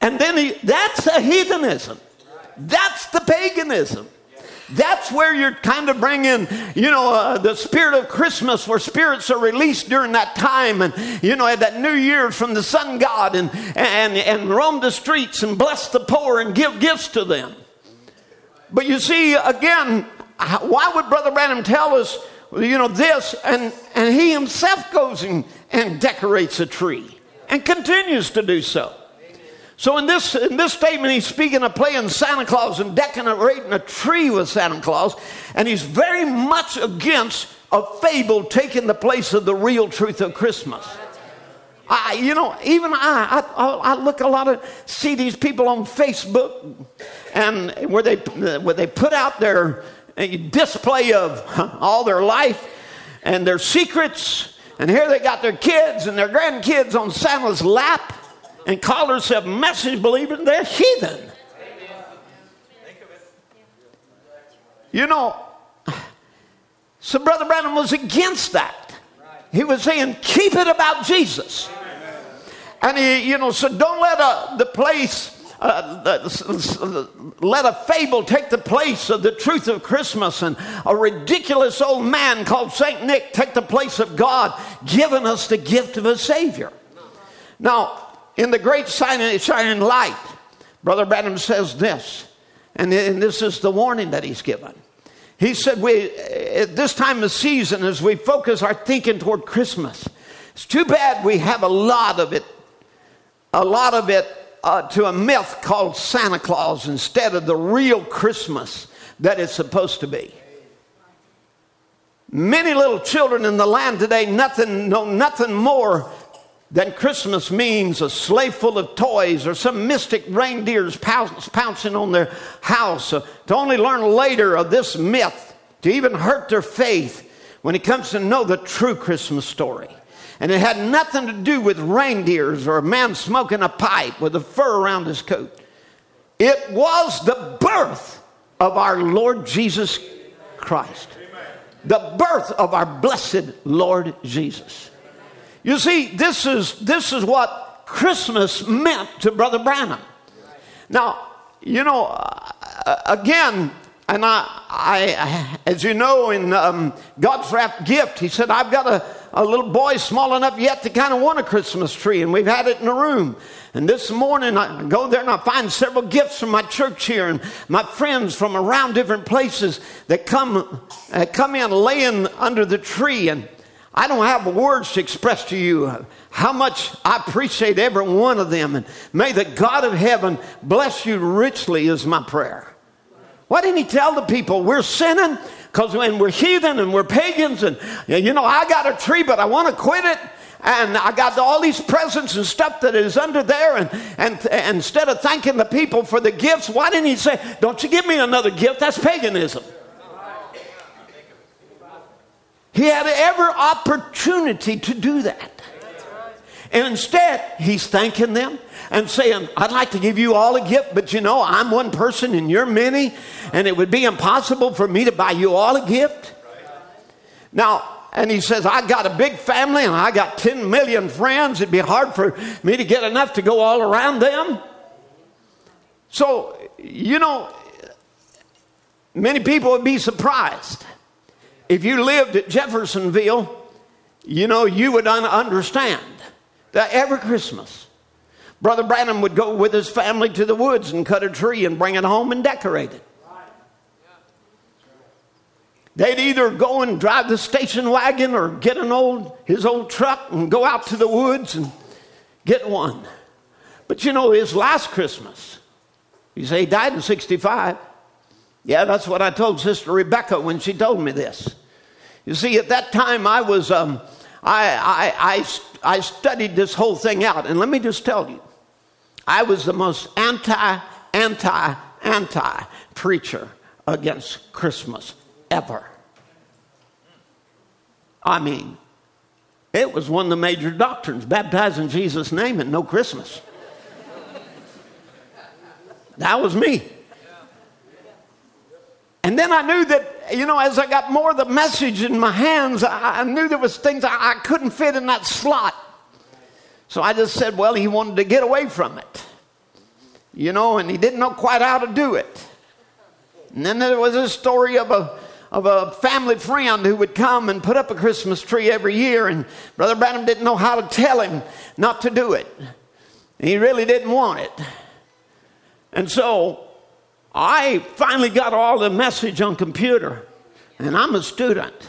And then he, that's a heathenism. That's the paganism. That's where you're kind of bringing, you know, uh, the spirit of Christmas, where spirits are released during that time, and you know, at that New Year from the Sun God, and and and roam the streets and bless the poor and give gifts to them. But you see, again, why would Brother Branham tell us, you know, this? And and he himself goes and, and decorates a tree and continues to do so. So in this in this statement, he's speaking of playing Santa Claus and decorating a tree with Santa Claus, and he's very much against a fable taking the place of the real truth of Christmas. I, you know, even I, I, I look a lot of see these people on Facebook, and where they where they put out their display of all their life and their secrets, and here they got their kids and their grandkids on Santa's lap and call themselves message believers, they're heathen. You know, so Brother Branham was against that. He was saying, keep it about Jesus. And he, you know, so don't let a, the place, uh, let a fable take the place of the truth of Christmas and a ridiculous old man called St. Nick take the place of God, giving us the gift of a Savior. Now, in the great shining light, Brother Branham says this, and this is the warning that he's given. He said, we, at this time of season, as we focus our thinking toward Christmas, it's too bad we have a lot of it, a lot of it uh, to a myth called Santa Claus instead of the real Christmas that it's supposed to be. Many little children in the land today nothing, know nothing more then Christmas means a sleigh full of toys or some mystic reindeers pouncing on their house, uh, to only learn later of this myth, to even hurt their faith when it comes to know the true Christmas story. And it had nothing to do with reindeers or a man smoking a pipe with a fur around his coat. It was the birth of our Lord Jesus Christ, the birth of our blessed Lord Jesus. You see, this is, this is what Christmas meant to Brother Branham. Now, you know, uh, again, and I, I, as you know, in um, God's wrapped gift, he said, I've got a, a little boy small enough yet to kind of want a Christmas tree, and we've had it in the room. And this morning, I go there and I find several gifts from my church here and my friends from around different places that come, uh, come in laying under the tree. And I don't have words to express to you how much I appreciate every one of them. And may the God of heaven bless you richly, is my prayer. Why didn't he tell the people we're sinning? Because when we're heathen and we're pagans, and you know, I got a tree, but I want to quit it. And I got all these presents and stuff that is under there. And, and, and instead of thanking the people for the gifts, why didn't he say, Don't you give me another gift? That's paganism. He had every opportunity to do that. And instead, he's thanking them and saying, I'd like to give you all a gift, but you know, I'm one person and you're many, and it would be impossible for me to buy you all a gift. Now, and he says, I got a big family and I got 10 million friends. It'd be hard for me to get enough to go all around them. So, you know, many people would be surprised if you lived at Jeffersonville, you know, you would un- understand that every Christmas, Brother Branham would go with his family to the woods and cut a tree and bring it home and decorate it. They'd either go and drive the station wagon or get an old his old truck and go out to the woods and get one. But you know, his last Christmas, you say he died in 65. Yeah, that's what I told Sister Rebecca when she told me this. You see, at that time, I was, um, I, I, I, I studied this whole thing out. And let me just tell you, I was the most anti, anti, anti preacher against Christmas ever. I mean, it was one of the major doctrines baptize in Jesus' name and no Christmas. That was me. And then I knew that, you know, as I got more of the message in my hands, I, I knew there was things I, I couldn't fit in that slot. So I just said, well, he wanted to get away from it. You know, and he didn't know quite how to do it. And then there was a story of a of a family friend who would come and put up a Christmas tree every year, and Brother Branham didn't know how to tell him not to do it. He really didn't want it. And so I finally got all the message on computer, and I'm a student.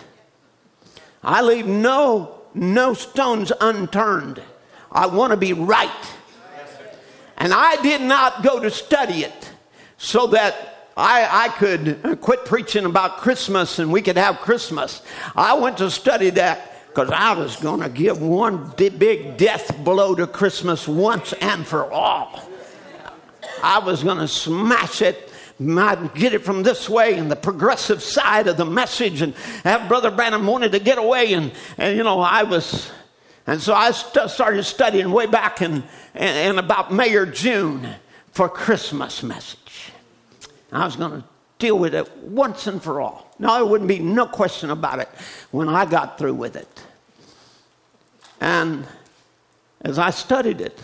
I leave no no stones unturned. I want to be right. And I did not go to study it so that I, I could quit preaching about Christmas and we could have Christmas. I went to study that because I was going to give one big death blow to Christmas once and for all. I was going to smash it might get it from this way and the progressive side of the message. And have brother branham wanted to get away and, and you know i was and so i st- started studying way back in, in, in about may or june for christmas message. I was going to deal with it once and for all. Now there wouldn't be no question about it when i got through with it. And as i studied it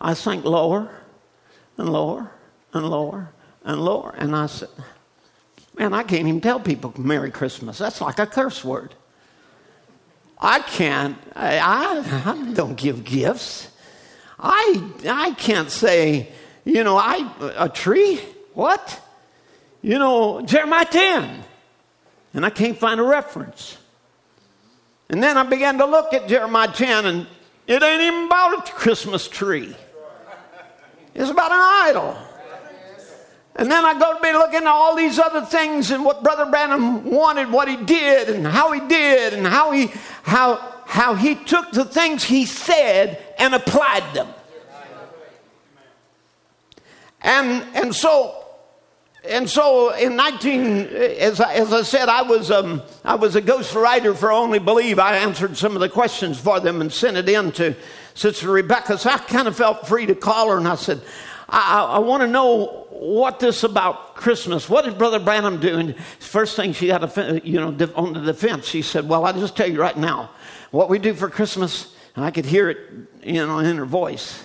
i sank lower and lower and lower and lower. And I said, Man, I can't even tell people Merry Christmas. That's like a curse word. I can't, I, I, I don't give gifts. I, I can't say, you know, I, a tree? What? You know, Jeremiah 10. And I can't find a reference. And then I began to look at Jeremiah 10, and it ain't even about a Christmas tree. It's about an idol. And then I go to be looking at all these other things and what Brother Branham wanted, what he did, and how he did, and how he how how he took the things he said and applied them. And and so and so in 19 as I, as I said I was um, I was a ghost writer for Only Believe. I answered some of the questions for them and sent it in to Sister Rebecca. So I kind of felt free to call her and I said, I, I, I want to know what this about Christmas? What did Brother Branham do? And first thing she got, you know, on the defense, she said, "Well, I'll just tell you right now, what we do for Christmas." And I could hear it, you know, in her voice.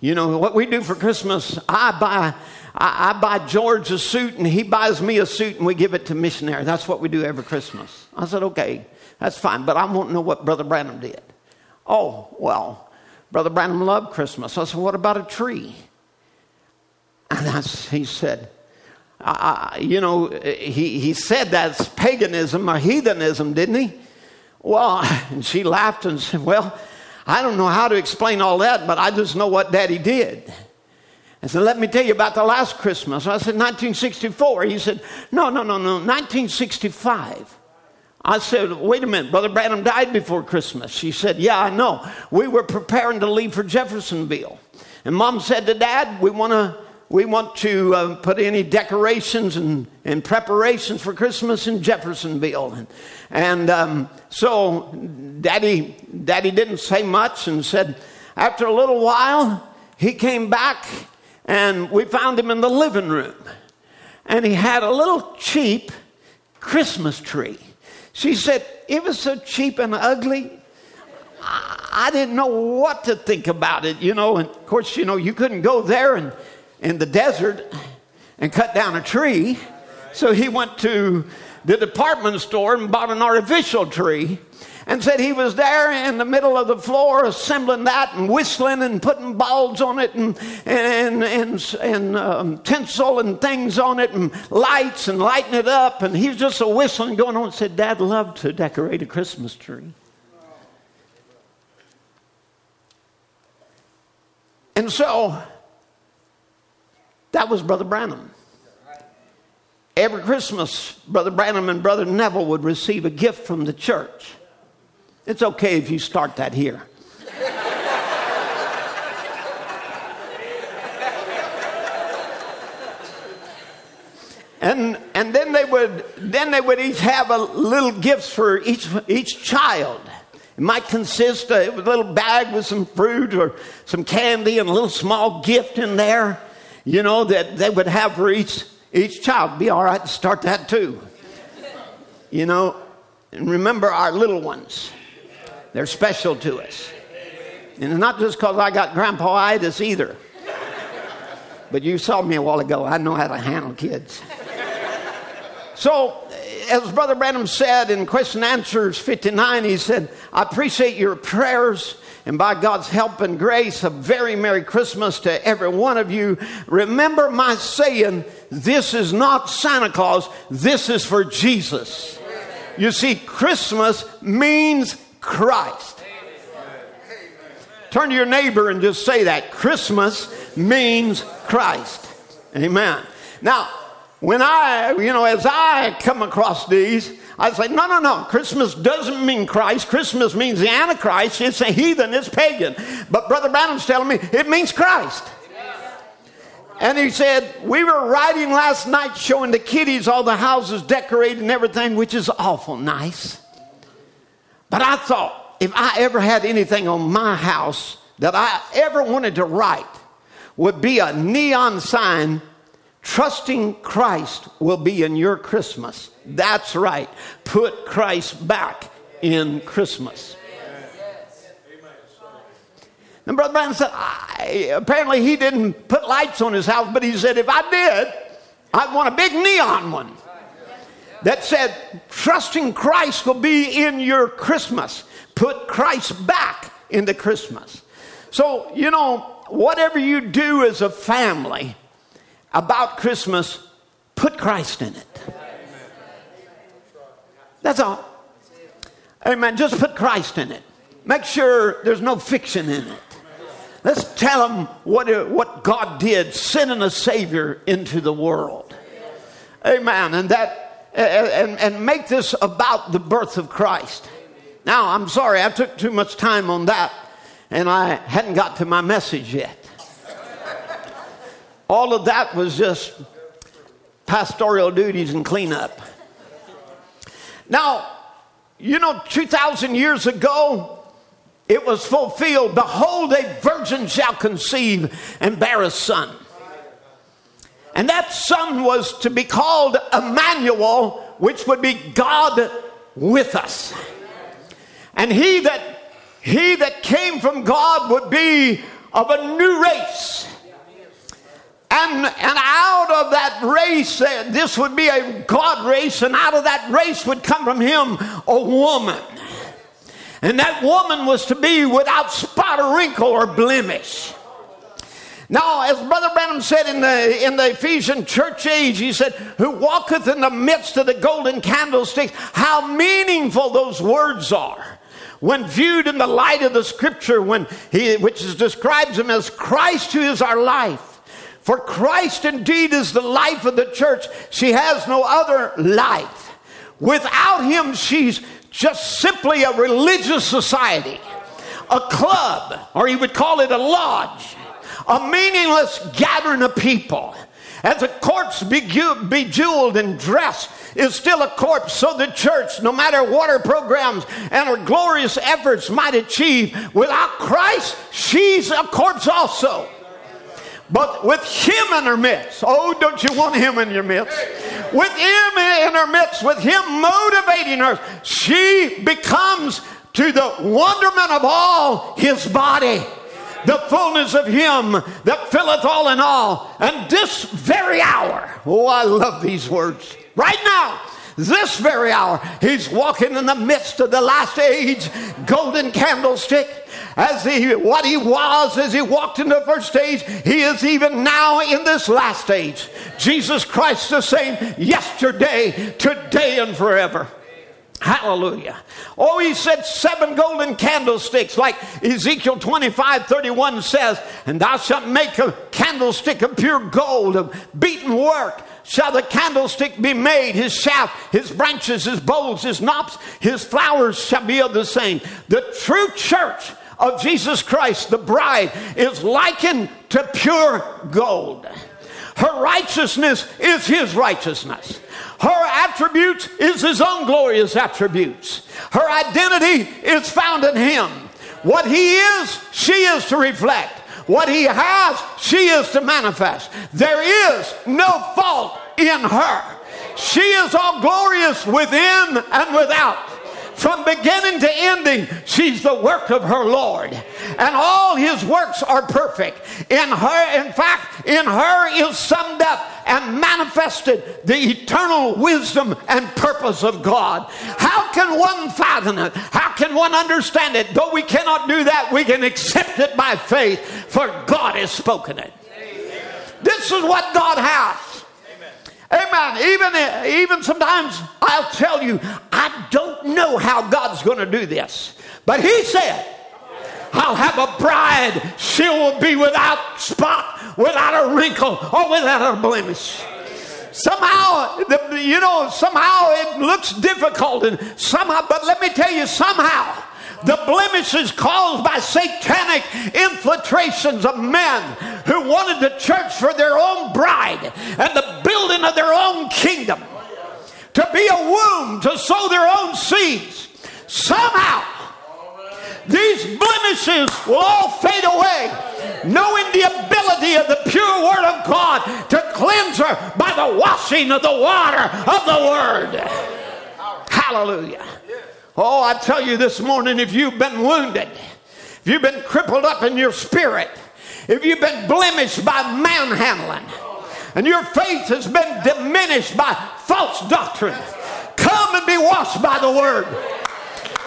You know what we do for Christmas? I buy, I, I buy George a suit, and he buys me a suit, and we give it to missionary. That's what we do every Christmas. I said, "Okay, that's fine," but I want to know what Brother Branham did. Oh, well, Brother Branham loved Christmas. I said, "What about a tree?" And he said, uh, you know, he, he said that's paganism or heathenism, didn't he? Well, and she laughed and said, Well, I don't know how to explain all that, but I just know what daddy did. I said, Let me tell you about the last Christmas. I said, 1964. He said, No, no, no, no, 1965. I said, Wait a minute, Brother Branham died before Christmas. She said, Yeah, I know. We were preparing to leave for Jeffersonville. And mom said to dad, We want to we want to uh, put any decorations and, and preparations for Christmas in Jeffersonville. And, and um, so Daddy, Daddy didn't say much and said, after a little while, he came back and we found him in the living room. And he had a little cheap Christmas tree. She said, It was so cheap and ugly. I, didn't know what to think about it, you know. And of course, you know, you couldn't go there and in the desert and cut down a tree. So he went to the department store and bought an artificial tree and said he was there in the middle of the floor assembling that and whistling and putting balls on it and, and, and, and um, tinsel and things on it and lights and lighting it up. And he was just a whistling going on said, Dad loved to decorate a Christmas tree. And so that was Brother Branham. Every Christmas, Brother Branham and Brother Neville would receive a gift from the church. It's okay if you start that here. and and then they would then they would each have a little gifts for each each child. It might consist of a little bag with some fruit or some candy and a little small gift in there you know, that they would have for each, each child. Be all right to start that too. You know, and remember our little ones. They're special to us. And it's not just because I got grandpa-itis either. But you saw me a while ago. I know how to handle kids. So, as Brother Branham said in Question Answers 59, he said, I appreciate your prayers. And by God's help and grace, a very Merry Christmas to every one of you. Remember my saying, this is not Santa Claus, this is for Jesus. You see, Christmas means Christ. Turn to your neighbor and just say that. Christmas means Christ. Amen. Now, when I, you know, as I come across these, I say, no, no, no. Christmas doesn't mean Christ. Christmas means the Antichrist. It's a heathen. It's pagan. But Brother Branham's telling me it means Christ. And he said, We were riding last night showing the kiddies all the houses decorated and everything, which is awful nice. But I thought, if I ever had anything on my house that I ever wanted to write, would be a neon sign Trusting Christ will be in your Christmas. That's right. Put Christ back in Christmas. And Brother Branham said, apparently he didn't put lights on his house, but he said, if I did, I'd want a big neon one that said, trusting Christ will be in your Christmas. Put Christ back into Christmas. So, you know, whatever you do as a family, about Christmas, put Christ in it. That's all. Amen. Just put Christ in it. Make sure there's no fiction in it. Let's tell them what, uh, what God did, sending a Savior into the world. Amen. And that and, and make this about the birth of Christ. Now, I'm sorry, I took too much time on that, and I hadn't got to my message yet. All of that was just pastoral duties and cleanup. Now, you know, 2,000 years ago, it was fulfilled Behold, a virgin shall conceive and bear a son. And that son was to be called Emmanuel, which would be God with us. And he that he that came from God would be of a new race. And, and out of that race, uh, this would be a God race, and out of that race would come from him a woman. And that woman was to be without spot or wrinkle or blemish. Now, as Brother Branham said in the, in the Ephesian church age, he said, Who walketh in the midst of the golden candlesticks, how meaningful those words are when viewed in the light of the scripture, when he, which describes him as Christ who is our life. For Christ indeed is the life of the church. She has no other life. Without him, she's just simply a religious society, a club, or he would call it a lodge, a meaningless gathering of people. As a corpse bejeweled and dressed is still a corpse, so the church, no matter what her programs and her glorious efforts might achieve, without Christ, she's a corpse also. But with him in her midst, oh, don't you want him in your midst? With him in her midst, with him motivating her, she becomes to the wonderment of all his body, the fullness of him that filleth all in all. And this very hour, oh, I love these words. Right now, this very hour, he's walking in the midst of the last age golden candlestick as he what he was as he walked in the first stage he is even now in this last stage jesus christ the same yesterday today and forever Hallelujah. Oh, he said seven golden candlesticks, like Ezekiel 25 31 says, and thou shalt make a candlestick of pure gold, of beaten work. Shall the candlestick be made, his shaft, his branches, his bowls, his knops, his flowers shall be of the same. The true church of Jesus Christ, the bride, is likened to pure gold. Her righteousness is his righteousness. Her attributes is his own glorious attributes. Her identity is found in him. What he is, she is to reflect. What he has, she is to manifest. There is no fault in her. She is all glorious within and without From beginning to ending, she's the work of her Lord. And all his works are perfect. In her, in fact, in her is summed up and manifested the eternal wisdom and purpose of God. How can one fathom it? How can one understand it? Though we cannot do that, we can accept it by faith, for God has spoken it. This is what God has. Amen. Even, even sometimes I'll tell you, I don't know how God's going to do this. But He said, I'll have a bride. She will be without spot, without a wrinkle, or without a blemish. Somehow, you know, somehow it looks difficult, and somehow, but let me tell you, somehow, the blemishes caused by satanic infiltrations of men who wanted the church for their own bride and the building of their own kingdom. To be a womb, to sow their own seeds. Somehow, these blemishes will all fade away, knowing the ability of the pure Word of God to cleanse her by the washing of the water of the Word. Hallelujah. Oh, I tell you this morning if you've been wounded, if you've been crippled up in your spirit, if you've been blemished by manhandling, and your faith has been diminished by false doctrine, come and be washed by the word.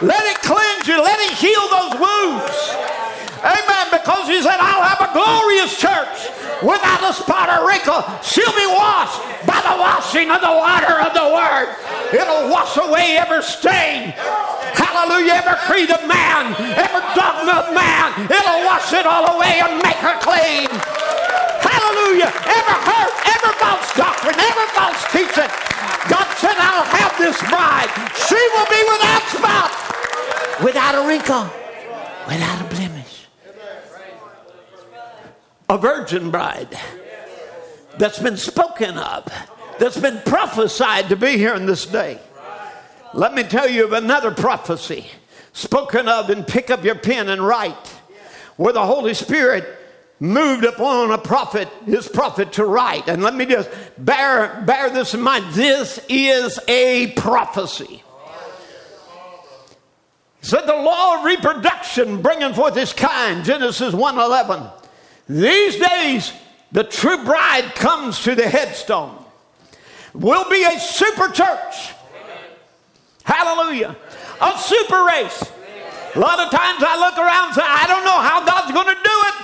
Let it cleanse you, let it heal those wounds. Amen. Because he said, I'll have a glorious church without a spot or wrinkle. She'll be washed by the washing of the water of the word. It'll wash away every stain. Hallelujah. Every creed of man, every dogma of man. It'll wash it all away and make her clean. Hallelujah. Every hurt, every false doctrine, every false teaching. God said, I'll have this bride. She will be without spot, without a wrinkle, without a blemish a virgin bride that's been spoken of, that's been prophesied to be here in this day. Let me tell you of another prophecy spoken of, and pick up your pen and write, where the Holy Spirit moved upon a prophet, his prophet, to write. And let me just bear, bear this in mind. This is a prophecy. Said the law of reproduction bringing forth his kind, Genesis 1 11. These days, the true bride comes to the headstone. We'll be a super church. Hallelujah. A super race. A lot of times I look around and say, I don't know how God's going to do it,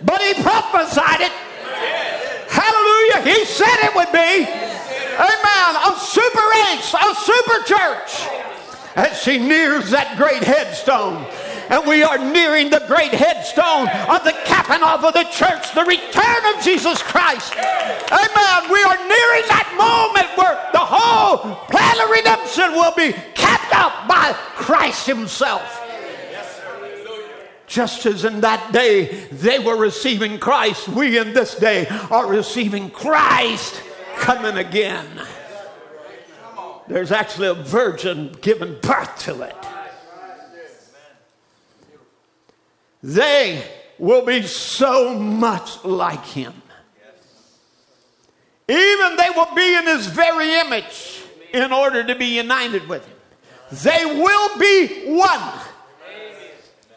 but He prophesied it. Hallelujah. He said it would be. Amen. A super race, a super church. As she nears that great headstone and we are nearing the great headstone of the capping off of the church, the return of Jesus Christ. Amen. We are nearing that moment where the whole plan of redemption will be capped up by Christ Himself. Just as in that day they were receiving Christ, we in this day are receiving Christ coming again. There's actually a virgin giving birth to it. They will be so much like him. Even they will be in his very image in order to be united with him. They will be one.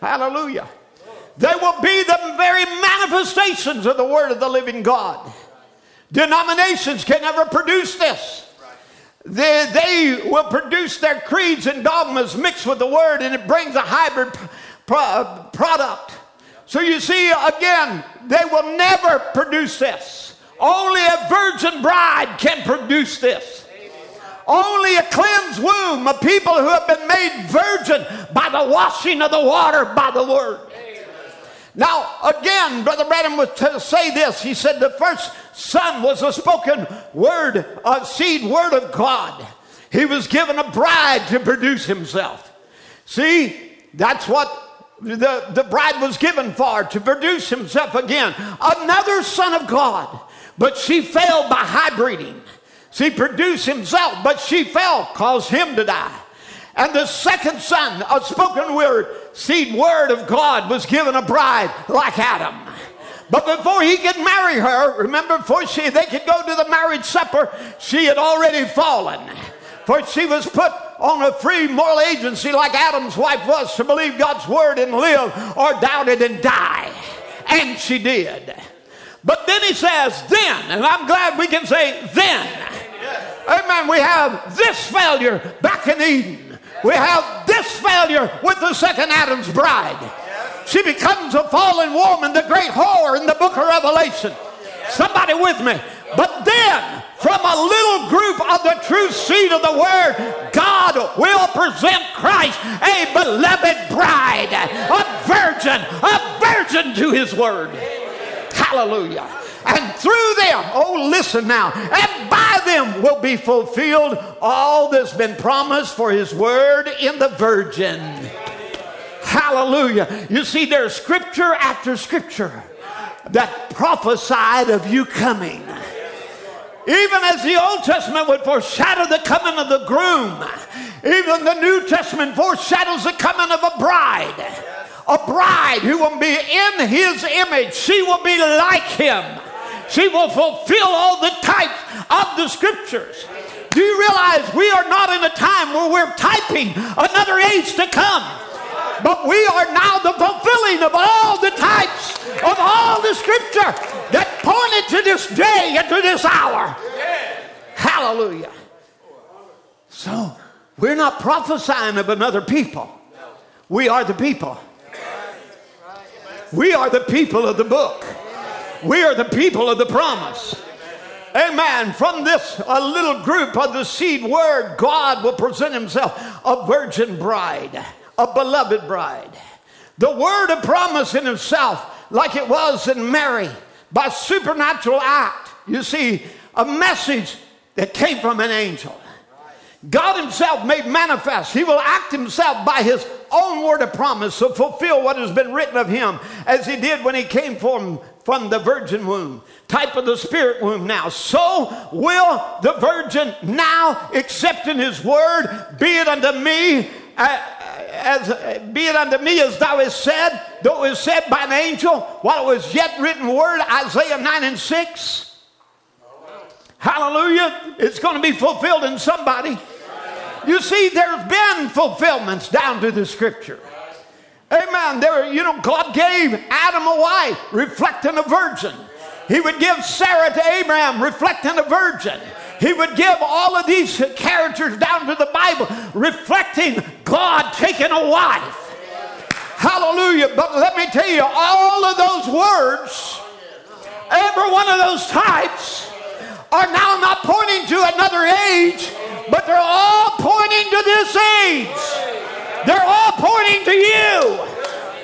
Hallelujah. They will be the very manifestations of the word of the living God. Denominations can never produce this. They, they will produce their creeds and dogmas mixed with the word, and it brings a hybrid pro- product. So you see, again, they will never produce this. Only a virgin bride can produce this. Only a cleansed womb, a people who have been made virgin by the washing of the water by the word. Now, again, Brother Branham was to say this. He said the first son was a spoken word, a seed word of God. He was given a bride to produce himself. See, that's what the, the bride was given for to produce himself again. Another son of God. But she failed by hybriding. She produced himself, but she fell, caused him to die. And the second son, a spoken word, seed word of God, was given a bride like Adam. But before he could marry her, remember, before she they could go to the marriage supper, she had already fallen. For she was put on a free moral agency like Adam's wife was to believe God's word and live or doubt it and die. And she did. But then he says, then, and I'm glad we can say then. Amen. We have this failure back in Eden. We have this failure with the second Adam's bride. She becomes a fallen woman, the great whore in the book of Revelation. Somebody with me. But then, from a little group of the true seed of the word, God will present Christ, a beloved bride, a virgin, a virgin to his word. Hallelujah. And through them, oh, listen now, and by them will be fulfilled all that's been promised for his word in the virgin. Hallelujah. You see, there's scripture after scripture that prophesied of you coming. Even as the Old Testament would foreshadow the coming of the groom, even the New Testament foreshadows the coming of a bride. A bride who will be in his image. She will be like him. She will fulfill all the types of the scriptures. Do you realize we are not in a time where we're typing another age to come? But we are now the fulfilling of all the types of all the scripture that pointed to this day and to this hour. Hallelujah. So, we're not prophesying of another people. We are the people. We are the people of the book. We are the people of the promise. Amen. From this a little group of the seed word, God will present himself a virgin bride a beloved bride. The word of promise in himself, like it was in Mary, by supernatural act. You see, a message that came from an angel. God Himself made manifest. He will act Himself by His own word of promise to fulfill what has been written of Him, as He did when He came from, from the virgin womb, type of the spirit womb now. So will the virgin now, accepting His word, be it unto me. Uh, as uh, be it unto me as thou hast said, though it was said by an angel, while it was yet written word, Isaiah 9 and 6. Hallelujah. It's going to be fulfilled in somebody. You see, there's been fulfillments down to the scripture. Amen. There, you know, God gave Adam a wife, reflecting a virgin. He would give Sarah to Abraham, reflecting a virgin. He would give all of these characters down to the Bible, reflecting God taking a wife. Hallelujah. But let me tell you, all of those words, every one of those types, are now not pointing to another age, but they're all pointing to this age. They're all pointing to you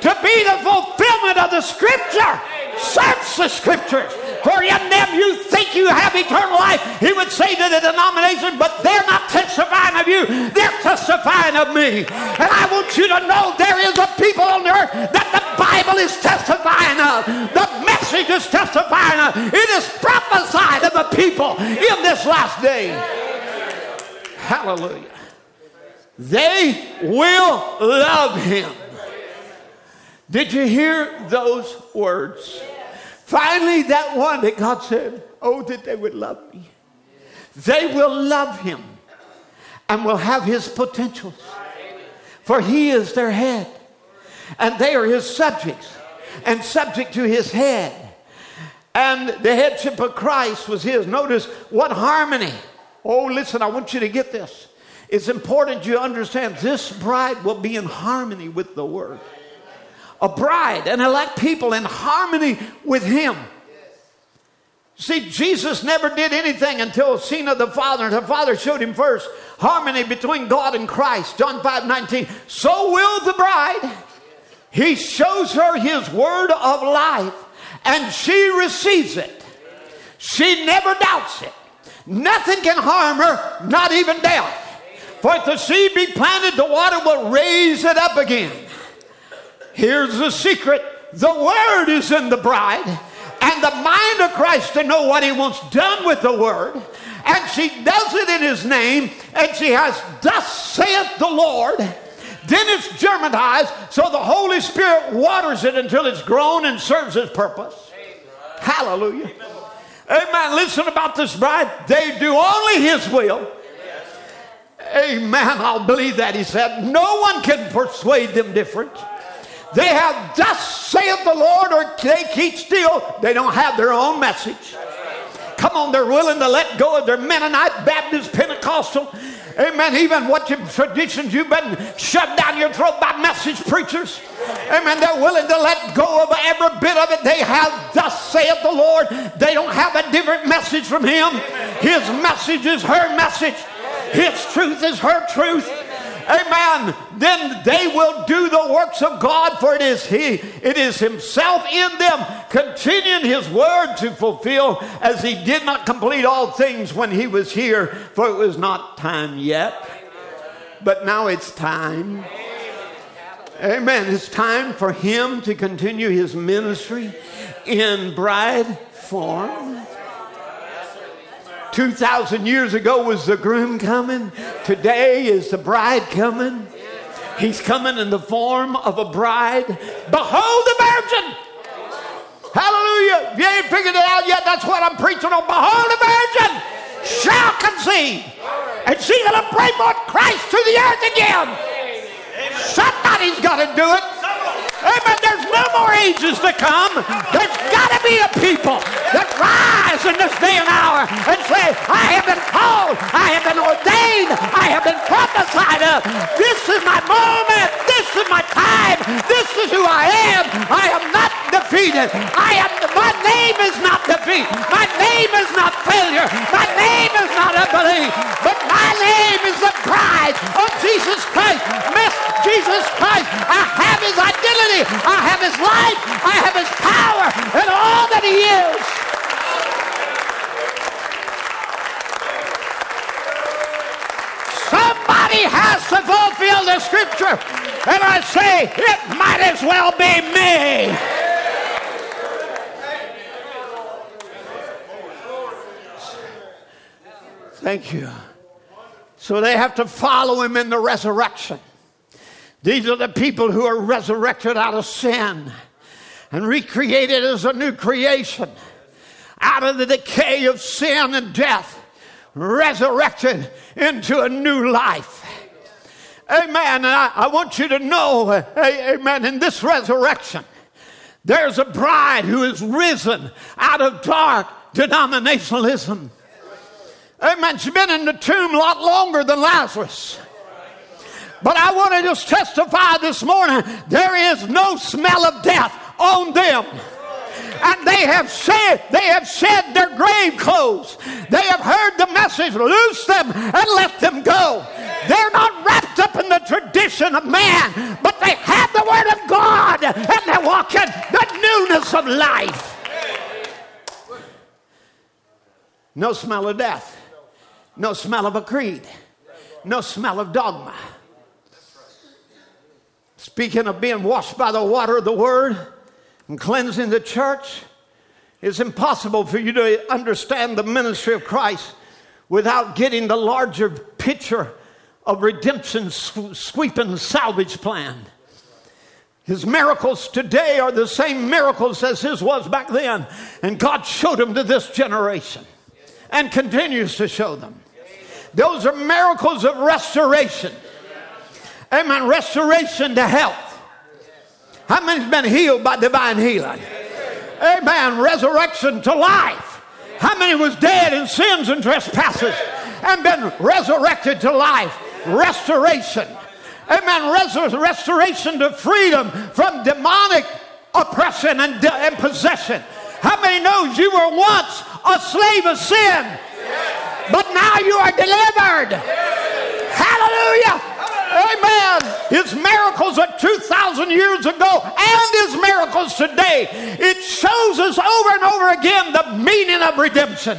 to be the fulfillment of the scripture. Search the scriptures. For in them you think you have eternal life. He would say to the denomination, but they're not testifying of you, they're testifying of me. And I want you to know there is a people on earth that the Bible is testifying of. The message is testifying of. It is prophesied of the people in this last day. Hallelujah. They will love him. Did you hear those words? Finally, that one that God said, Oh, that they would love me. They will love him and will have his potentials. For he is their head, and they are his subjects, and subject to his head. And the headship of Christ was his. Notice what harmony. Oh, listen, I want you to get this. It's important you understand this bride will be in harmony with the word a bride and elect people in harmony with Him. See, Jesus never did anything until seen of the Father, and the Father showed him first harmony between God and Christ. John 5 19. So will the bride. He shows her his word of life, and she receives it. She never doubts it. Nothing can harm her, not even death. For if the seed be planted, the water will raise it up again. Here's the secret the word is in the bride, and the mind of Christ to know what he wants done with the word. And she does it in his name, and she has, Thus saith the Lord. Then it's germinized, so the Holy Spirit waters it until it's grown and serves its purpose. Hallelujah. Amen. Listen about this bride. They do only his will. Amen. I'll believe that. He said, No one can persuade them different. They have thus saith the Lord, or they keep still. They don't have their own message. Come on, they're willing to let go of their Mennonite, Baptist, Pentecostal, Amen. Even what your traditions you've been shoved down your throat by message preachers. Amen. They're willing to let go of every bit of it. They have, thus saith the Lord. They don't have a different message from Him. His message is her message. His truth is her truth. Amen. Then they will do the works of God, for it is He, it is Himself in them, continuing His word to fulfill, as He did not complete all things when He was here, for it was not time yet. But now it's time. Amen. It's time for Him to continue His ministry in bride form. 2,000 years ago was the groom coming. Today is the bride coming. He's coming in the form of a bride. Behold the virgin. Hallelujah. If you ain't figured it out yet, that's what I'm preaching on. Behold the virgin shall conceive. And she going to bring forth Christ to the earth again. Somebody's got to do it. Amen. There's no more ages to come. There's got to be a people that rise in this day and hour and say, I have been called, I have been ordained, I have been prophesied of. This is my moment. This is my time. This is who I am. I am not defeated. I am. My name is not defeat. My name is not failure. My name is not unbelief. But my name is the bride of Jesus Christ. Miss Jesus Christ. I have His identity. I have his life, I have his power, and all that he is. Somebody has to fulfill the scripture. And I say, it might as well be me. Thank you. So they have to follow him in the resurrection. These are the people who are resurrected out of sin and recreated as a new creation out of the decay of sin and death, resurrected into a new life. Amen. I, I, want you to know, amen, in this resurrection, there's a bride who is risen out of dark denominationalism. Amen. She's been in the tomb a lot longer than Lazarus. But I want to just testify this morning there is no smell of death on them. And they have said they have shed their grave clothes. They have heard the message loose them and let them go. They're not wrapped up in the tradition of man but they have the word of god and they're walking the newness of life. No smell of death. No smell of a creed. No smell of dogma Speaking of being washed by the water of the word and cleansing the church, it's impossible for you to understand the ministry of Christ without getting the larger picture of redemption's sweeping salvage plan. His miracles today are the same miracles as his was back then. And God showed them to this generation and continues to show them. Those are miracles of restoration. Amen. Restoration to health. How many's been healed by divine healing? Amen. Resurrection to life. How many was dead in sins and trespasses and been resurrected to life? Restoration. Amen. Res- restoration to freedom from demonic oppression and, de- and possession. How many knows you were once a slave of sin, but now you are delivered? Hallelujah. Amen. His miracles of 2,000 years ago and his miracles today. It shows us over and over again the meaning of redemption.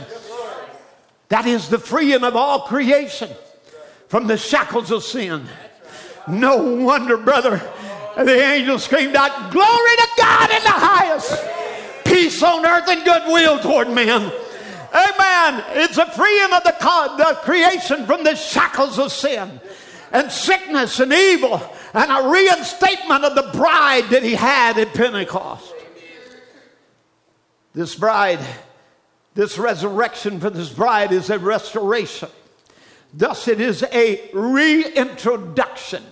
That is the freeing of all creation from the shackles of sin. No wonder, brother, the angel screamed out, Glory to God in the highest, peace on earth and goodwill toward men. Amen. It's a freeing of the, the creation from the shackles of sin and sickness and evil and a reinstatement of the bride that he had at Pentecost. This bride, this resurrection for this bride is a restoration. Thus, it is a reintroduction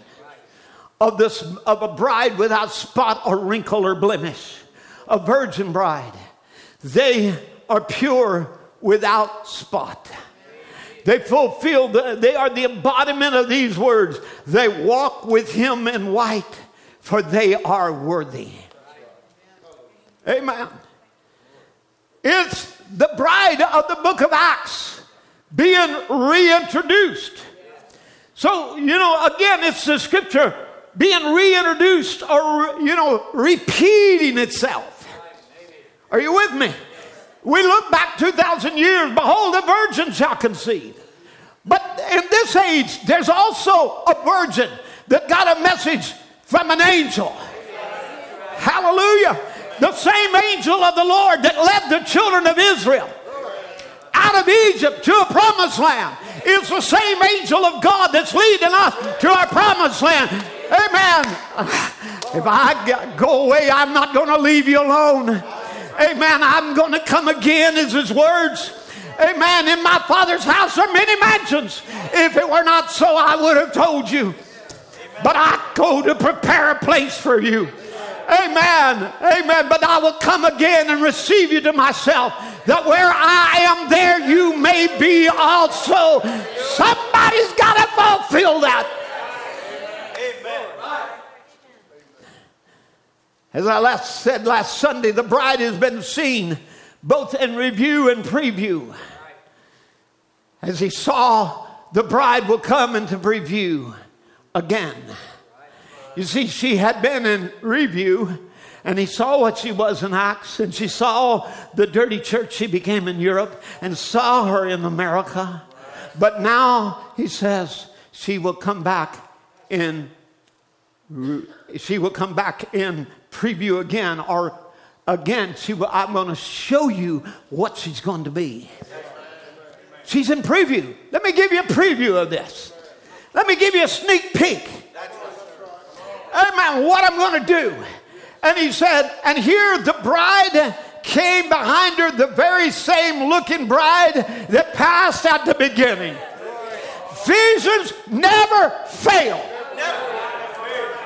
of this of a bride without spot or wrinkle or blemish, a virgin bride. They are pure without spot. They fulfill the, they are the embodiment of these words. They walk with him in white, for they are worthy. Amen. It's the bride of the book of Acts being reintroduced. So, you know, again, it's the scripture being reintroduced or, you know, repeating itself. Are you with me? We look back 2,000 years, behold, a virgin shall conceive. But in this age, there's also a virgin that got a message from an angel. Hallelujah. The same angel of the Lord that led the children of Israel out of Egypt to a promised land is the same angel of God that's leading us to our promised land. Amen. If I go away, I'm not going to leave you alone. Amen. I'm going to come again, is his words. Amen. In my Father's house are many mansions. If it were not so, I would have told you. But I go to prepare a place for you. Amen. Amen. But I will come again and receive you to myself, that where I am, there you may be also. Somebody's got to fulfill that. As I last said last Sunday, the bride has been seen both in review and preview. As he saw the bride will come into preview again. You see, she had been in review, and he saw what she was in Acts, and she saw the dirty church she became in Europe, and saw her in America. But now he says she will come back in. She will come back in preview again, or again, will, I'm going to show you what she's going to be. She's in preview. Let me give you a preview of this. Let me give you a sneak peek. Amen. What I'm going to do. And he said, and here the bride came behind her, the very same looking bride that passed at the beginning. Visions never fail.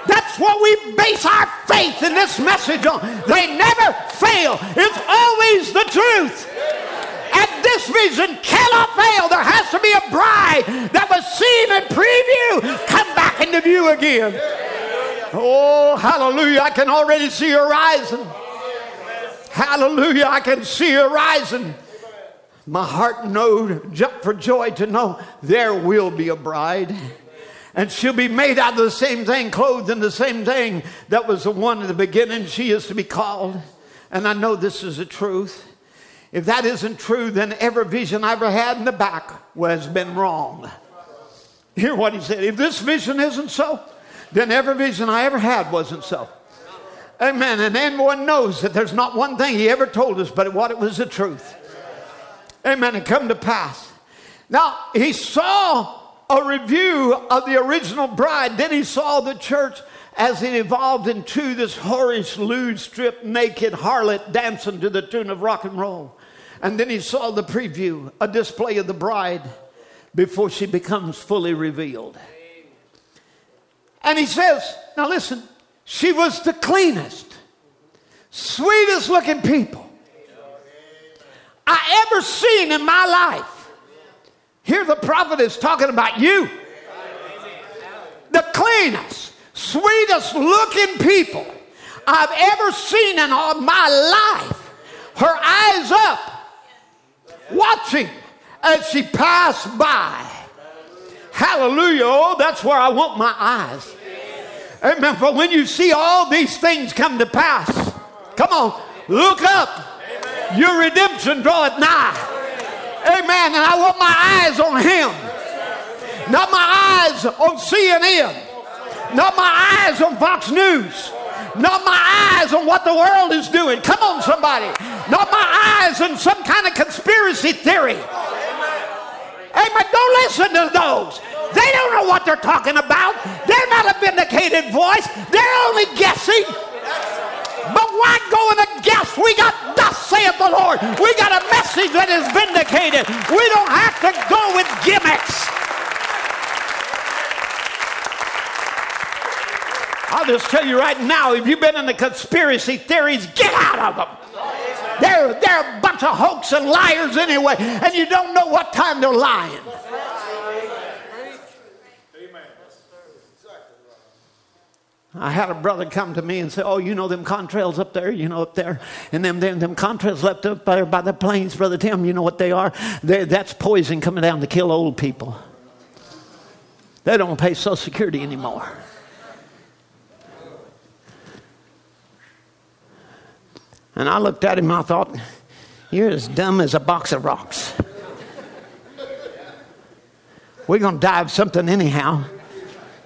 That's what we base our faith in this message on. They never fail. It's always the truth. And this vision cannot fail. There has to be a bride that was seen in preview come back into view again. Oh, hallelujah. I can already see her rising. Hallelujah. I can see her rising. My heart knowed, jumped for joy to know there will be a bride and she'll be made out of the same thing, clothed in the same thing that was the one in the beginning. She is to be called. And I know this is the truth. If that isn't true, then every vision I ever had in the back has been wrong. Hear what he said. If this vision isn't so, then every vision I ever had wasn't so. Amen. And everyone knows that there's not one thing he ever told us, but what it was the truth. Amen. And come to pass. Now, he saw a review of the original bride. Then he saw the church as it evolved into this whorish, lewd, stripped, naked harlot dancing to the tune of rock and roll. And then he saw the preview, a display of the bride before she becomes fully revealed. And he says, now listen, she was the cleanest, sweetest looking people I ever seen in my life. Here the prophet is talking about you. The cleanest, sweetest looking people I've ever seen in all my life. Her eyes up, watching as she passed by. Hallelujah. Oh, that's where I want my eyes. Amen. For when you see all these things come to pass, come on, look up. Your redemption draweth nigh. Amen. And I want my eyes on him. Not my eyes on CNN. Not my eyes on Fox News. Not my eyes on what the world is doing. Come on, somebody. Not my eyes on some kind of conspiracy theory. Amen. Don't listen to those. They don't know what they're talking about. They're not a vindicated voice. They're only guessing why go in going against? We got thus saith the Lord. We got a message that is vindicated. We don't have to go with gimmicks. I'll just tell you right now if you've been in the conspiracy theories, get out of them. They're, they're a bunch of hoax and liars anyway, and you don't know what time they're lying. I had a brother come to me and say, Oh, you know them contrails up there, you know, up there. And them, them, them contrails left up there by the planes, Brother Tim, you know what they are? They're, that's poison coming down to kill old people. They don't pay Social Security anymore. And I looked at him, I thought, You're as dumb as a box of rocks. We're going to die of something anyhow.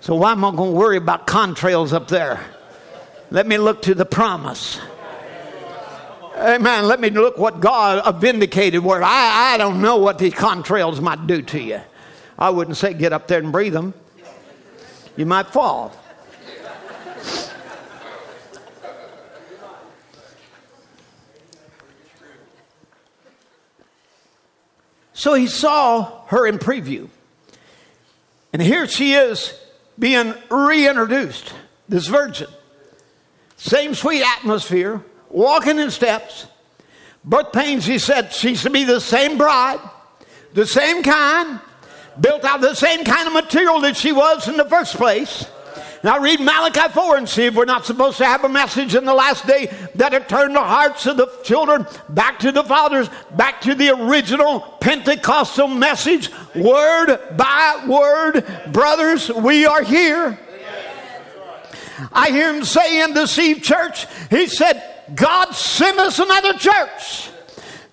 So why am I going to worry about contrails up there? Let me look to the promise. Amen. Let me look what God, vindicated word. I, I don't know what these contrails might do to you. I wouldn't say get up there and breathe them. You might fall. So he saw her in preview. And here she is being reintroduced, this virgin. Same sweet atmosphere, walking in steps. Birth pains, he said, she's to be the same bride, the same kind, built out of the same kind of material that she was in the first place. Now read Malachi 4 and see if we're not supposed to have a message in the last day that it turned the hearts of the children back to the fathers, back to the original Pentecostal message, word by word. Brothers, we are here. I hear him say in the Seed Church, he said, God sent us another church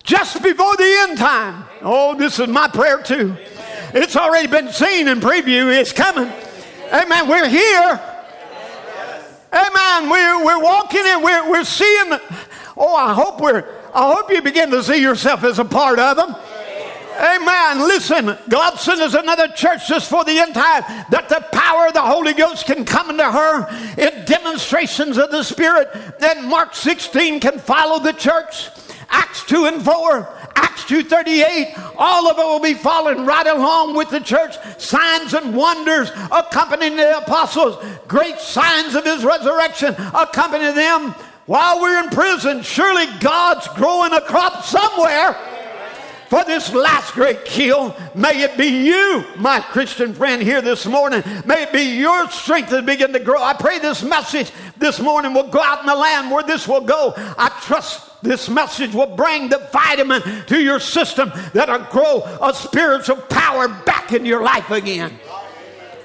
just before the end time. Oh, this is my prayer too. It's already been seen in preview, it's coming. Amen. We're here. Amen. We're, we're walking in, we're, we're seeing. Oh, I hope we're, I hope you begin to see yourself as a part of them. Amen. Listen, God sent us another church just for the end time that the power of the Holy Ghost can come into her in demonstrations of the Spirit. Then Mark 16 can follow the church. Acts 2 and 4. Acts 2.38, all of it will be following right along with the church. Signs and wonders accompanying the apostles. Great signs of his resurrection accompanying them. While we're in prison, surely God's growing a crop somewhere for this last great kill. May it be you, my Christian friend, here this morning. May it be your strength that begin to grow. I pray this message this morning will go out in the land where this will go. I trust this message will bring the vitamin to your system that'll grow a spiritual power back in your life again.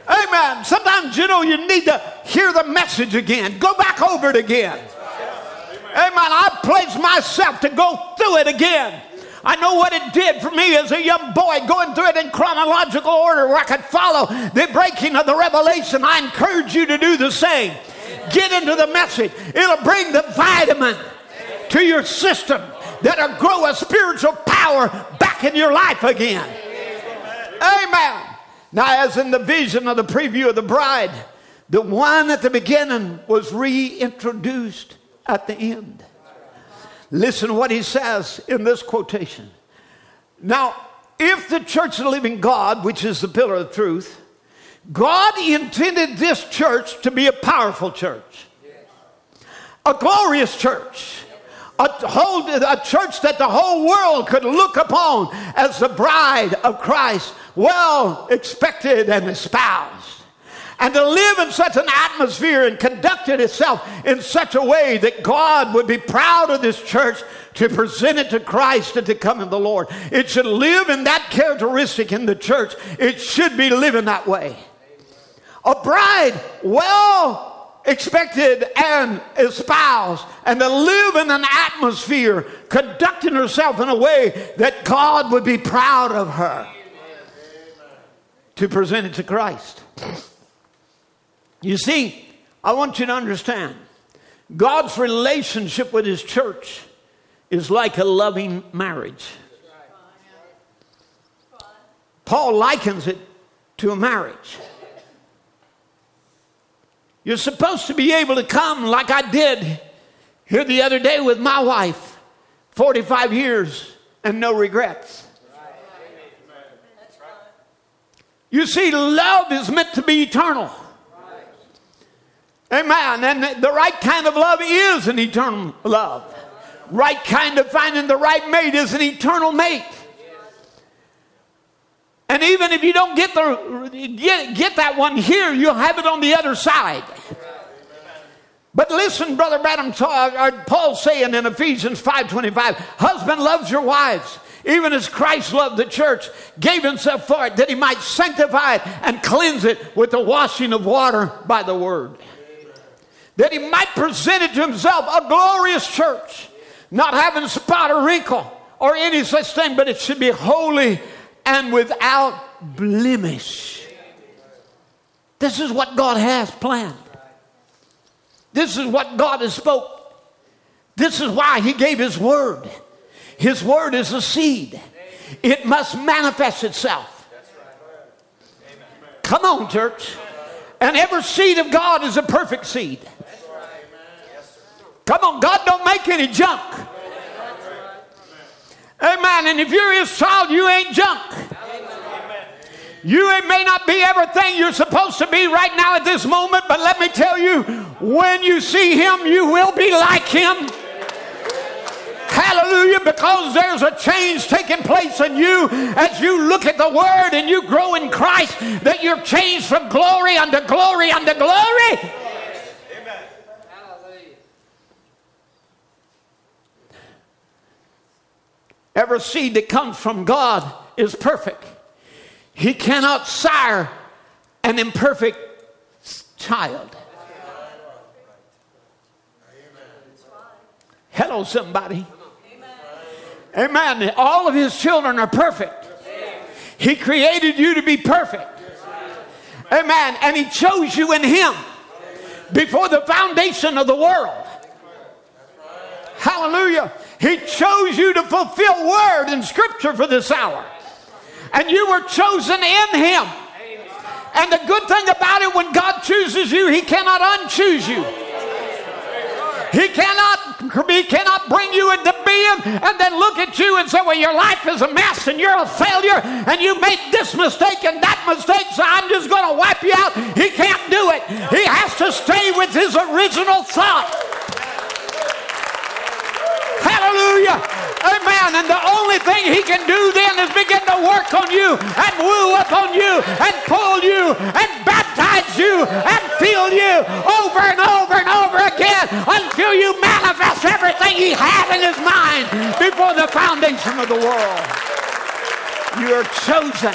Amen. Sometimes, you know, you need to hear the message again. Go back over it again. Amen. I pledge myself to go through it again. I know what it did for me as a young boy, going through it in chronological order where I could follow the breaking of the revelation. I encourage you to do the same. Get into the message, it'll bring the vitamin to your system that'll grow a spiritual power back in your life again. Amen. Now, as in the vision of the preview of the bride, the one at the beginning was reintroduced at the end. Listen what he says in this quotation. Now, if the church of the living God, which is the pillar of truth, God intended this church to be a powerful church, a glorious church, a, whole, a church that the whole world could look upon as the bride of Christ, well expected and espoused. And to live in such an atmosphere and conduct it itself in such a way that God would be proud of this church to present it to Christ and to come in the Lord. It should live in that characteristic in the church. It should be living that way. A bride, well expected and espoused, and to live in an atmosphere conducting herself in a way that God would be proud of her to present it to Christ. You see, I want you to understand God's relationship with His church is like a loving marriage. Paul likens it to a marriage. You're supposed to be able to come like I did here the other day with my wife, 45 years and no regrets. You see, love is meant to be eternal. Amen. And the right kind of love is an eternal love. Right kind of finding the right mate is an eternal mate. And even if you don't get the get, get that one here, you'll have it on the other side. But listen, Brother Branham, uh, uh, Paul saying in Ephesians 5.25, husband loves your wives, even as Christ loved the church, gave himself for it, that he might sanctify it and cleanse it with the washing of water by the word. That he might present it to himself a glorious church, not having spot or wrinkle or any such thing, but it should be holy and without blemish. This is what God has planned. This is what God has spoke. This is why he gave his word. His word is a seed. It must manifest itself. Come on, church. And every seed of God is a perfect seed. Come on, God don't make any junk. Amen. And if you're his child, you ain't junk. You may not be everything you're supposed to be right now at this moment, but let me tell you, when you see him, you will be like him. Hallelujah, because there's a change taking place in you as you look at the Word and you grow in Christ, that you're changed from glory unto glory unto glory. Every seed that comes from God is perfect. He cannot sire an imperfect child. Hello, somebody. Amen. All of his children are perfect. He created you to be perfect. Amen. And he chose you in him before the foundation of the world. Hallelujah. He chose you to fulfill word and scripture for this hour. And you were chosen in him. And the good thing about it, when God chooses you, he cannot unchoose you. He cannot, he cannot bring you into being and then look at you and say, Well, your life is a mess and you're a failure and you made this mistake and that mistake, so I'm just going to wipe you out. He can't do it. He has to stay with his original thought. Hallelujah. Amen. And the only thing he can do then is begin to work on you and woo up on you and pull you and baptize you and fill you over and over and over again until you manifest everything he had in his mind before the foundation of the world. You are chosen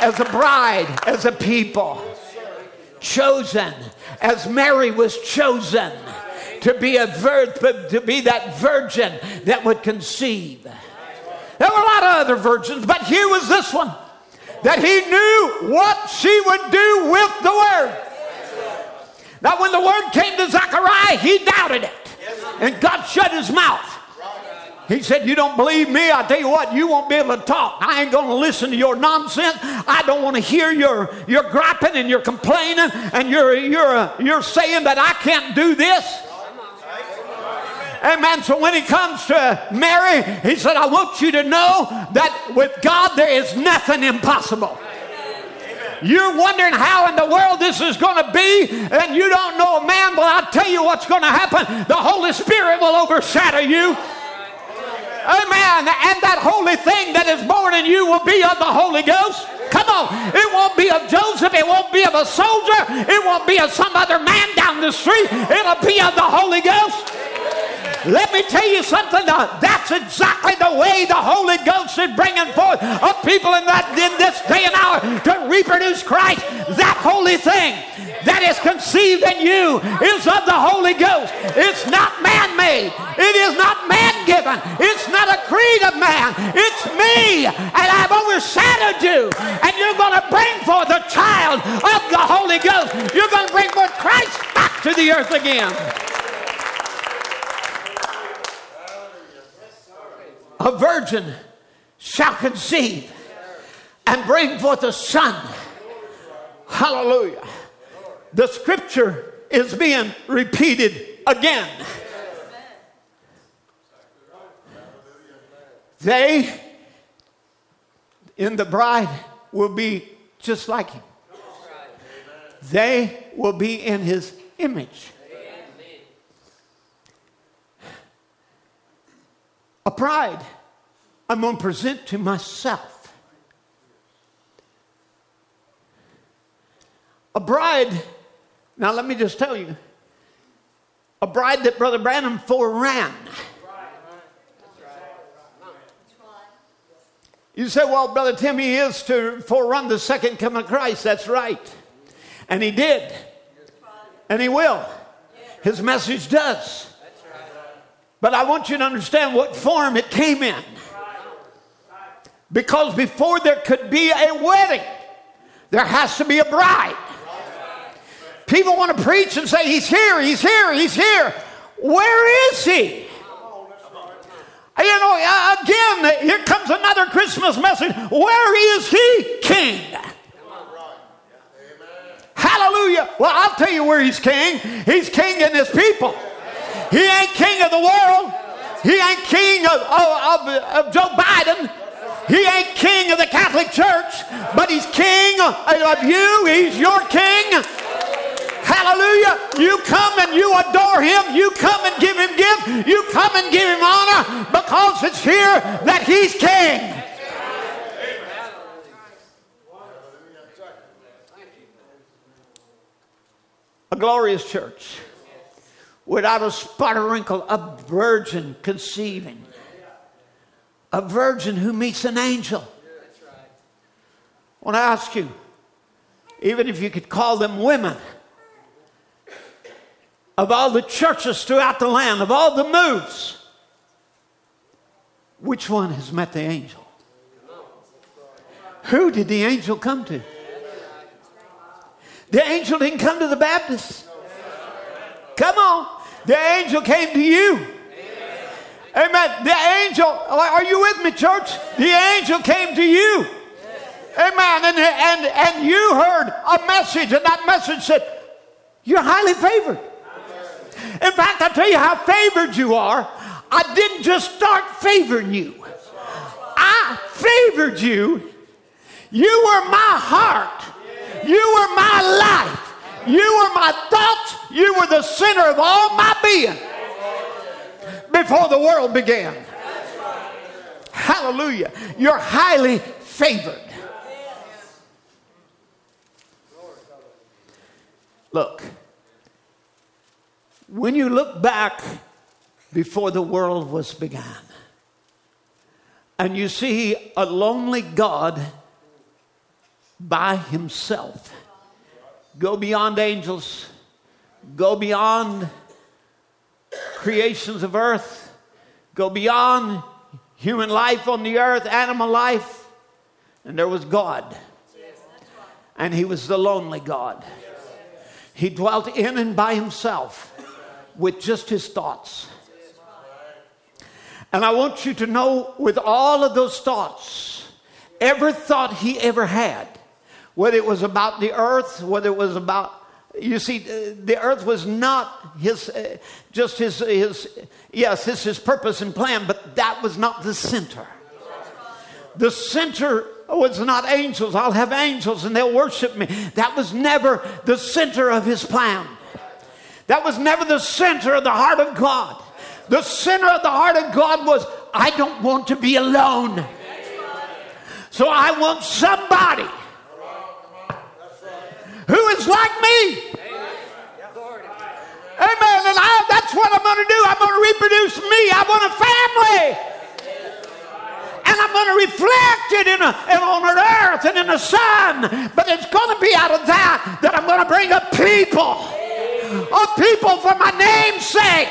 as a bride, as a people. Chosen as Mary was chosen to be a vir- to be that virgin that would conceive. There were a lot of other virgins, but here was this one that he knew what she would do with the word. Now, when the word came to Zechariah, he doubted it, and God shut his mouth. He said, You don't believe me? I tell you what, you won't be able to talk. I ain't going to listen to your nonsense. I don't want to hear your, your griping and your complaining and your, your, your saying that I can't do this. Amen. So when he comes to Mary, he said, I want you to know that with God there is nothing impossible. You're wondering how in the world this is going to be, and you don't know a man. Well, I'll tell you what's going to happen. The Holy Spirit will overshadow you. Amen. And that holy thing that is born in you will be of the Holy Ghost. Come on. It won't be of Joseph. It won't be of a soldier. It won't be of some other man down the street. It'll be of the Holy Ghost. Let me tell you something. That's exactly the way the Holy Ghost is bringing forth of people in that in this day and hour to reproduce Christ. That holy thing that is conceived in you is of the Holy Ghost. It's not man-made. It is not man-given. It's not a creed of man. It's me, and I've overshadowed you. And you're going to bring forth a child of the Holy Ghost. You're going to bring forth Christ back to the earth again. A virgin shall conceive and bring forth a son. Hallelujah. The scripture is being repeated again. They in the bride will be just like him. They will be in his image. A bride I'm going to present to myself. A bride, now let me just tell you, a bride that Brother Branham foreran. You say, well, Brother Tim, he is to forerun the second coming of Christ. That's right. And he did. And he will. His message does. But I want you to understand what form it came in. Because before there could be a wedding, there has to be a bride. People want to preach and say, He's here, He's here, He's here. Where is He? You know, again, here comes another Christmas message. Where is He, King? Hallelujah. Well, I'll tell you where He's King. He's King in His people. He ain't King of the world. He ain't King of, of, of, Joe Biden. He ain't king of the Catholic Church, but he's king of you. He's your king. Hallelujah. You come and you adore him. You come and give him gift. You come and give him honor because it's here that he's king. A glorious church without a spot or wrinkle, a virgin conceiving a virgin who meets an angel. I want to ask you, even if you could call them women, of all the churches throughout the land, of all the moves, which one has met the angel? Who did the angel come to? The angel didn't come to the Baptists. Come on. The angel came to you. Amen. The angel, are you with me, church? The angel came to you. Amen. And, and, and you heard a message, and that message said, You're highly favored. In fact, I'll tell you how favored you are. I didn't just start favoring you, I favored you. You were my heart, you were my life, you were my thoughts, you were the center of all my being before the world began. Hallelujah. You're highly favored. Look, when you look back before the world was began, and you see a lonely God by himself, go beyond angels, go beyond creations of earth, go beyond human life on the earth, animal life, and there was God. And He was the lonely God. He dwelt in and by Himself with just His thoughts. And I want you to know with all of those thoughts, every thought He ever had, whether it was about the earth, whether it was about you see, the earth was not his, uh, just his, his, yes, this his purpose and plan, but that was not the center. The center was not angels. I'll have angels and they'll worship me. That was never the center of his plan. That was never the center of the heart of God. The center of the heart of God was, I don't want to be alone. So I want somebody who is like me. Amen. And I, that's what I'm going to do. I'm going to reproduce me. I want a family. And I'm going to reflect it in, a, in on an earth and in the sun. But it's going to be out of that that I'm going to bring up people. A people for my name's sake.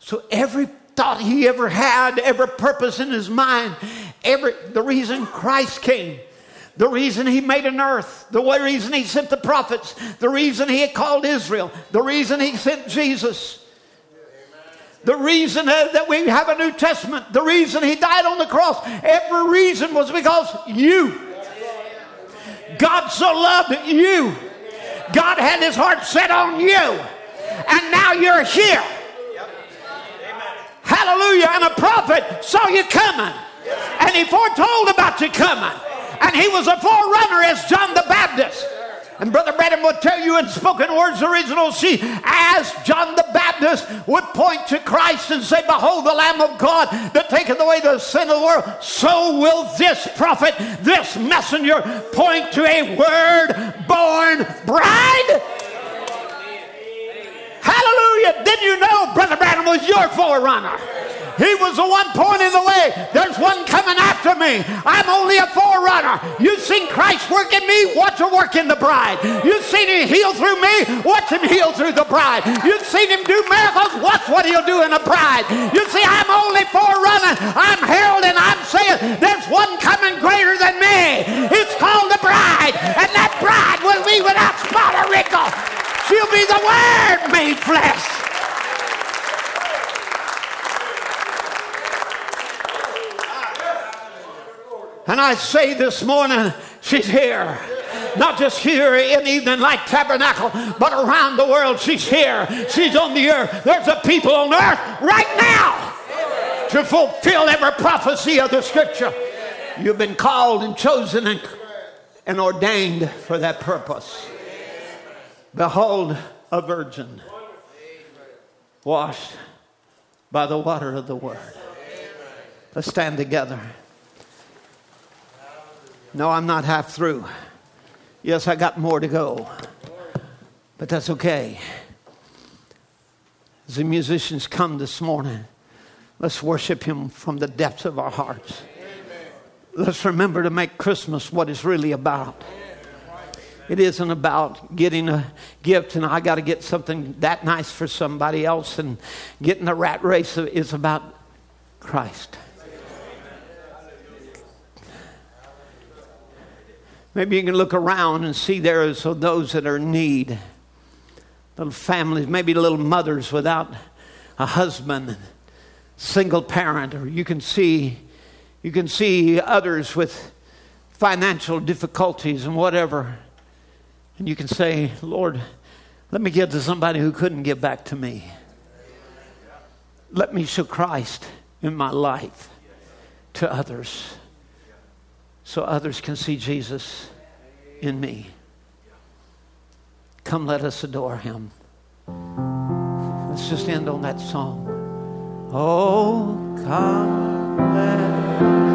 So every thought he ever had, every purpose in his mind, every the reason Christ came, the reason he made an earth, the reason he sent the prophets, the reason he called Israel, the reason he sent Jesus. The reason that we have a New Testament, the reason he died on the cross, every reason was because you. God so loved you. God had his heart set on you. And now you're here. Hallelujah. And a prophet saw you coming. And he foretold about you coming. And he was a forerunner as John the Baptist. And Brother Branham would tell you in spoken words original see, as John the Baptist would point to Christ and say, Behold the Lamb of God that taketh away the sin of the world, so will this prophet, this messenger, point to a word born bride. Hallelujah. Didn't you know Brother Branham was your forerunner? He was the one pointing the way. There's one coming after me. I'm only a forerunner. You've seen Christ work in me, watch him work in the bride. You've seen him heal through me, watch him heal through the bride. You've seen him do miracles, watch what he'll do in the bride. You see, I'm only forerunner. I'm heralding, I'm saying there's one coming greater than me. It's called the bride, and that bride will be without spot or wrinkle. She'll be the Word made flesh. And I say this morning, she's here. Not just here in Evening Light Tabernacle, but around the world. She's here. She's on the earth. There's a people on earth right now to fulfill every prophecy of the scripture. You've been called and chosen and, and ordained for that purpose. Behold, a virgin washed by the water of the word. Let's stand together. No, I'm not half through. Yes, I got more to go, but that's okay. As the musicians come this morning, let's worship Him from the depths of our hearts. Let's remember to make Christmas what it's really about. It isn't about getting a gift and I got to get something that nice for somebody else and getting the rat race. It's about Christ. Maybe you can look around and see there is those that are in need. Little families, maybe little mothers without a husband, single parent, or you can see you can see others with financial difficulties and whatever. And you can say, Lord, let me give to somebody who couldn't give back to me. Let me show Christ in my life to others so others can see Jesus in me. Come, let us adore him. Let's just end on that song. Oh, come, let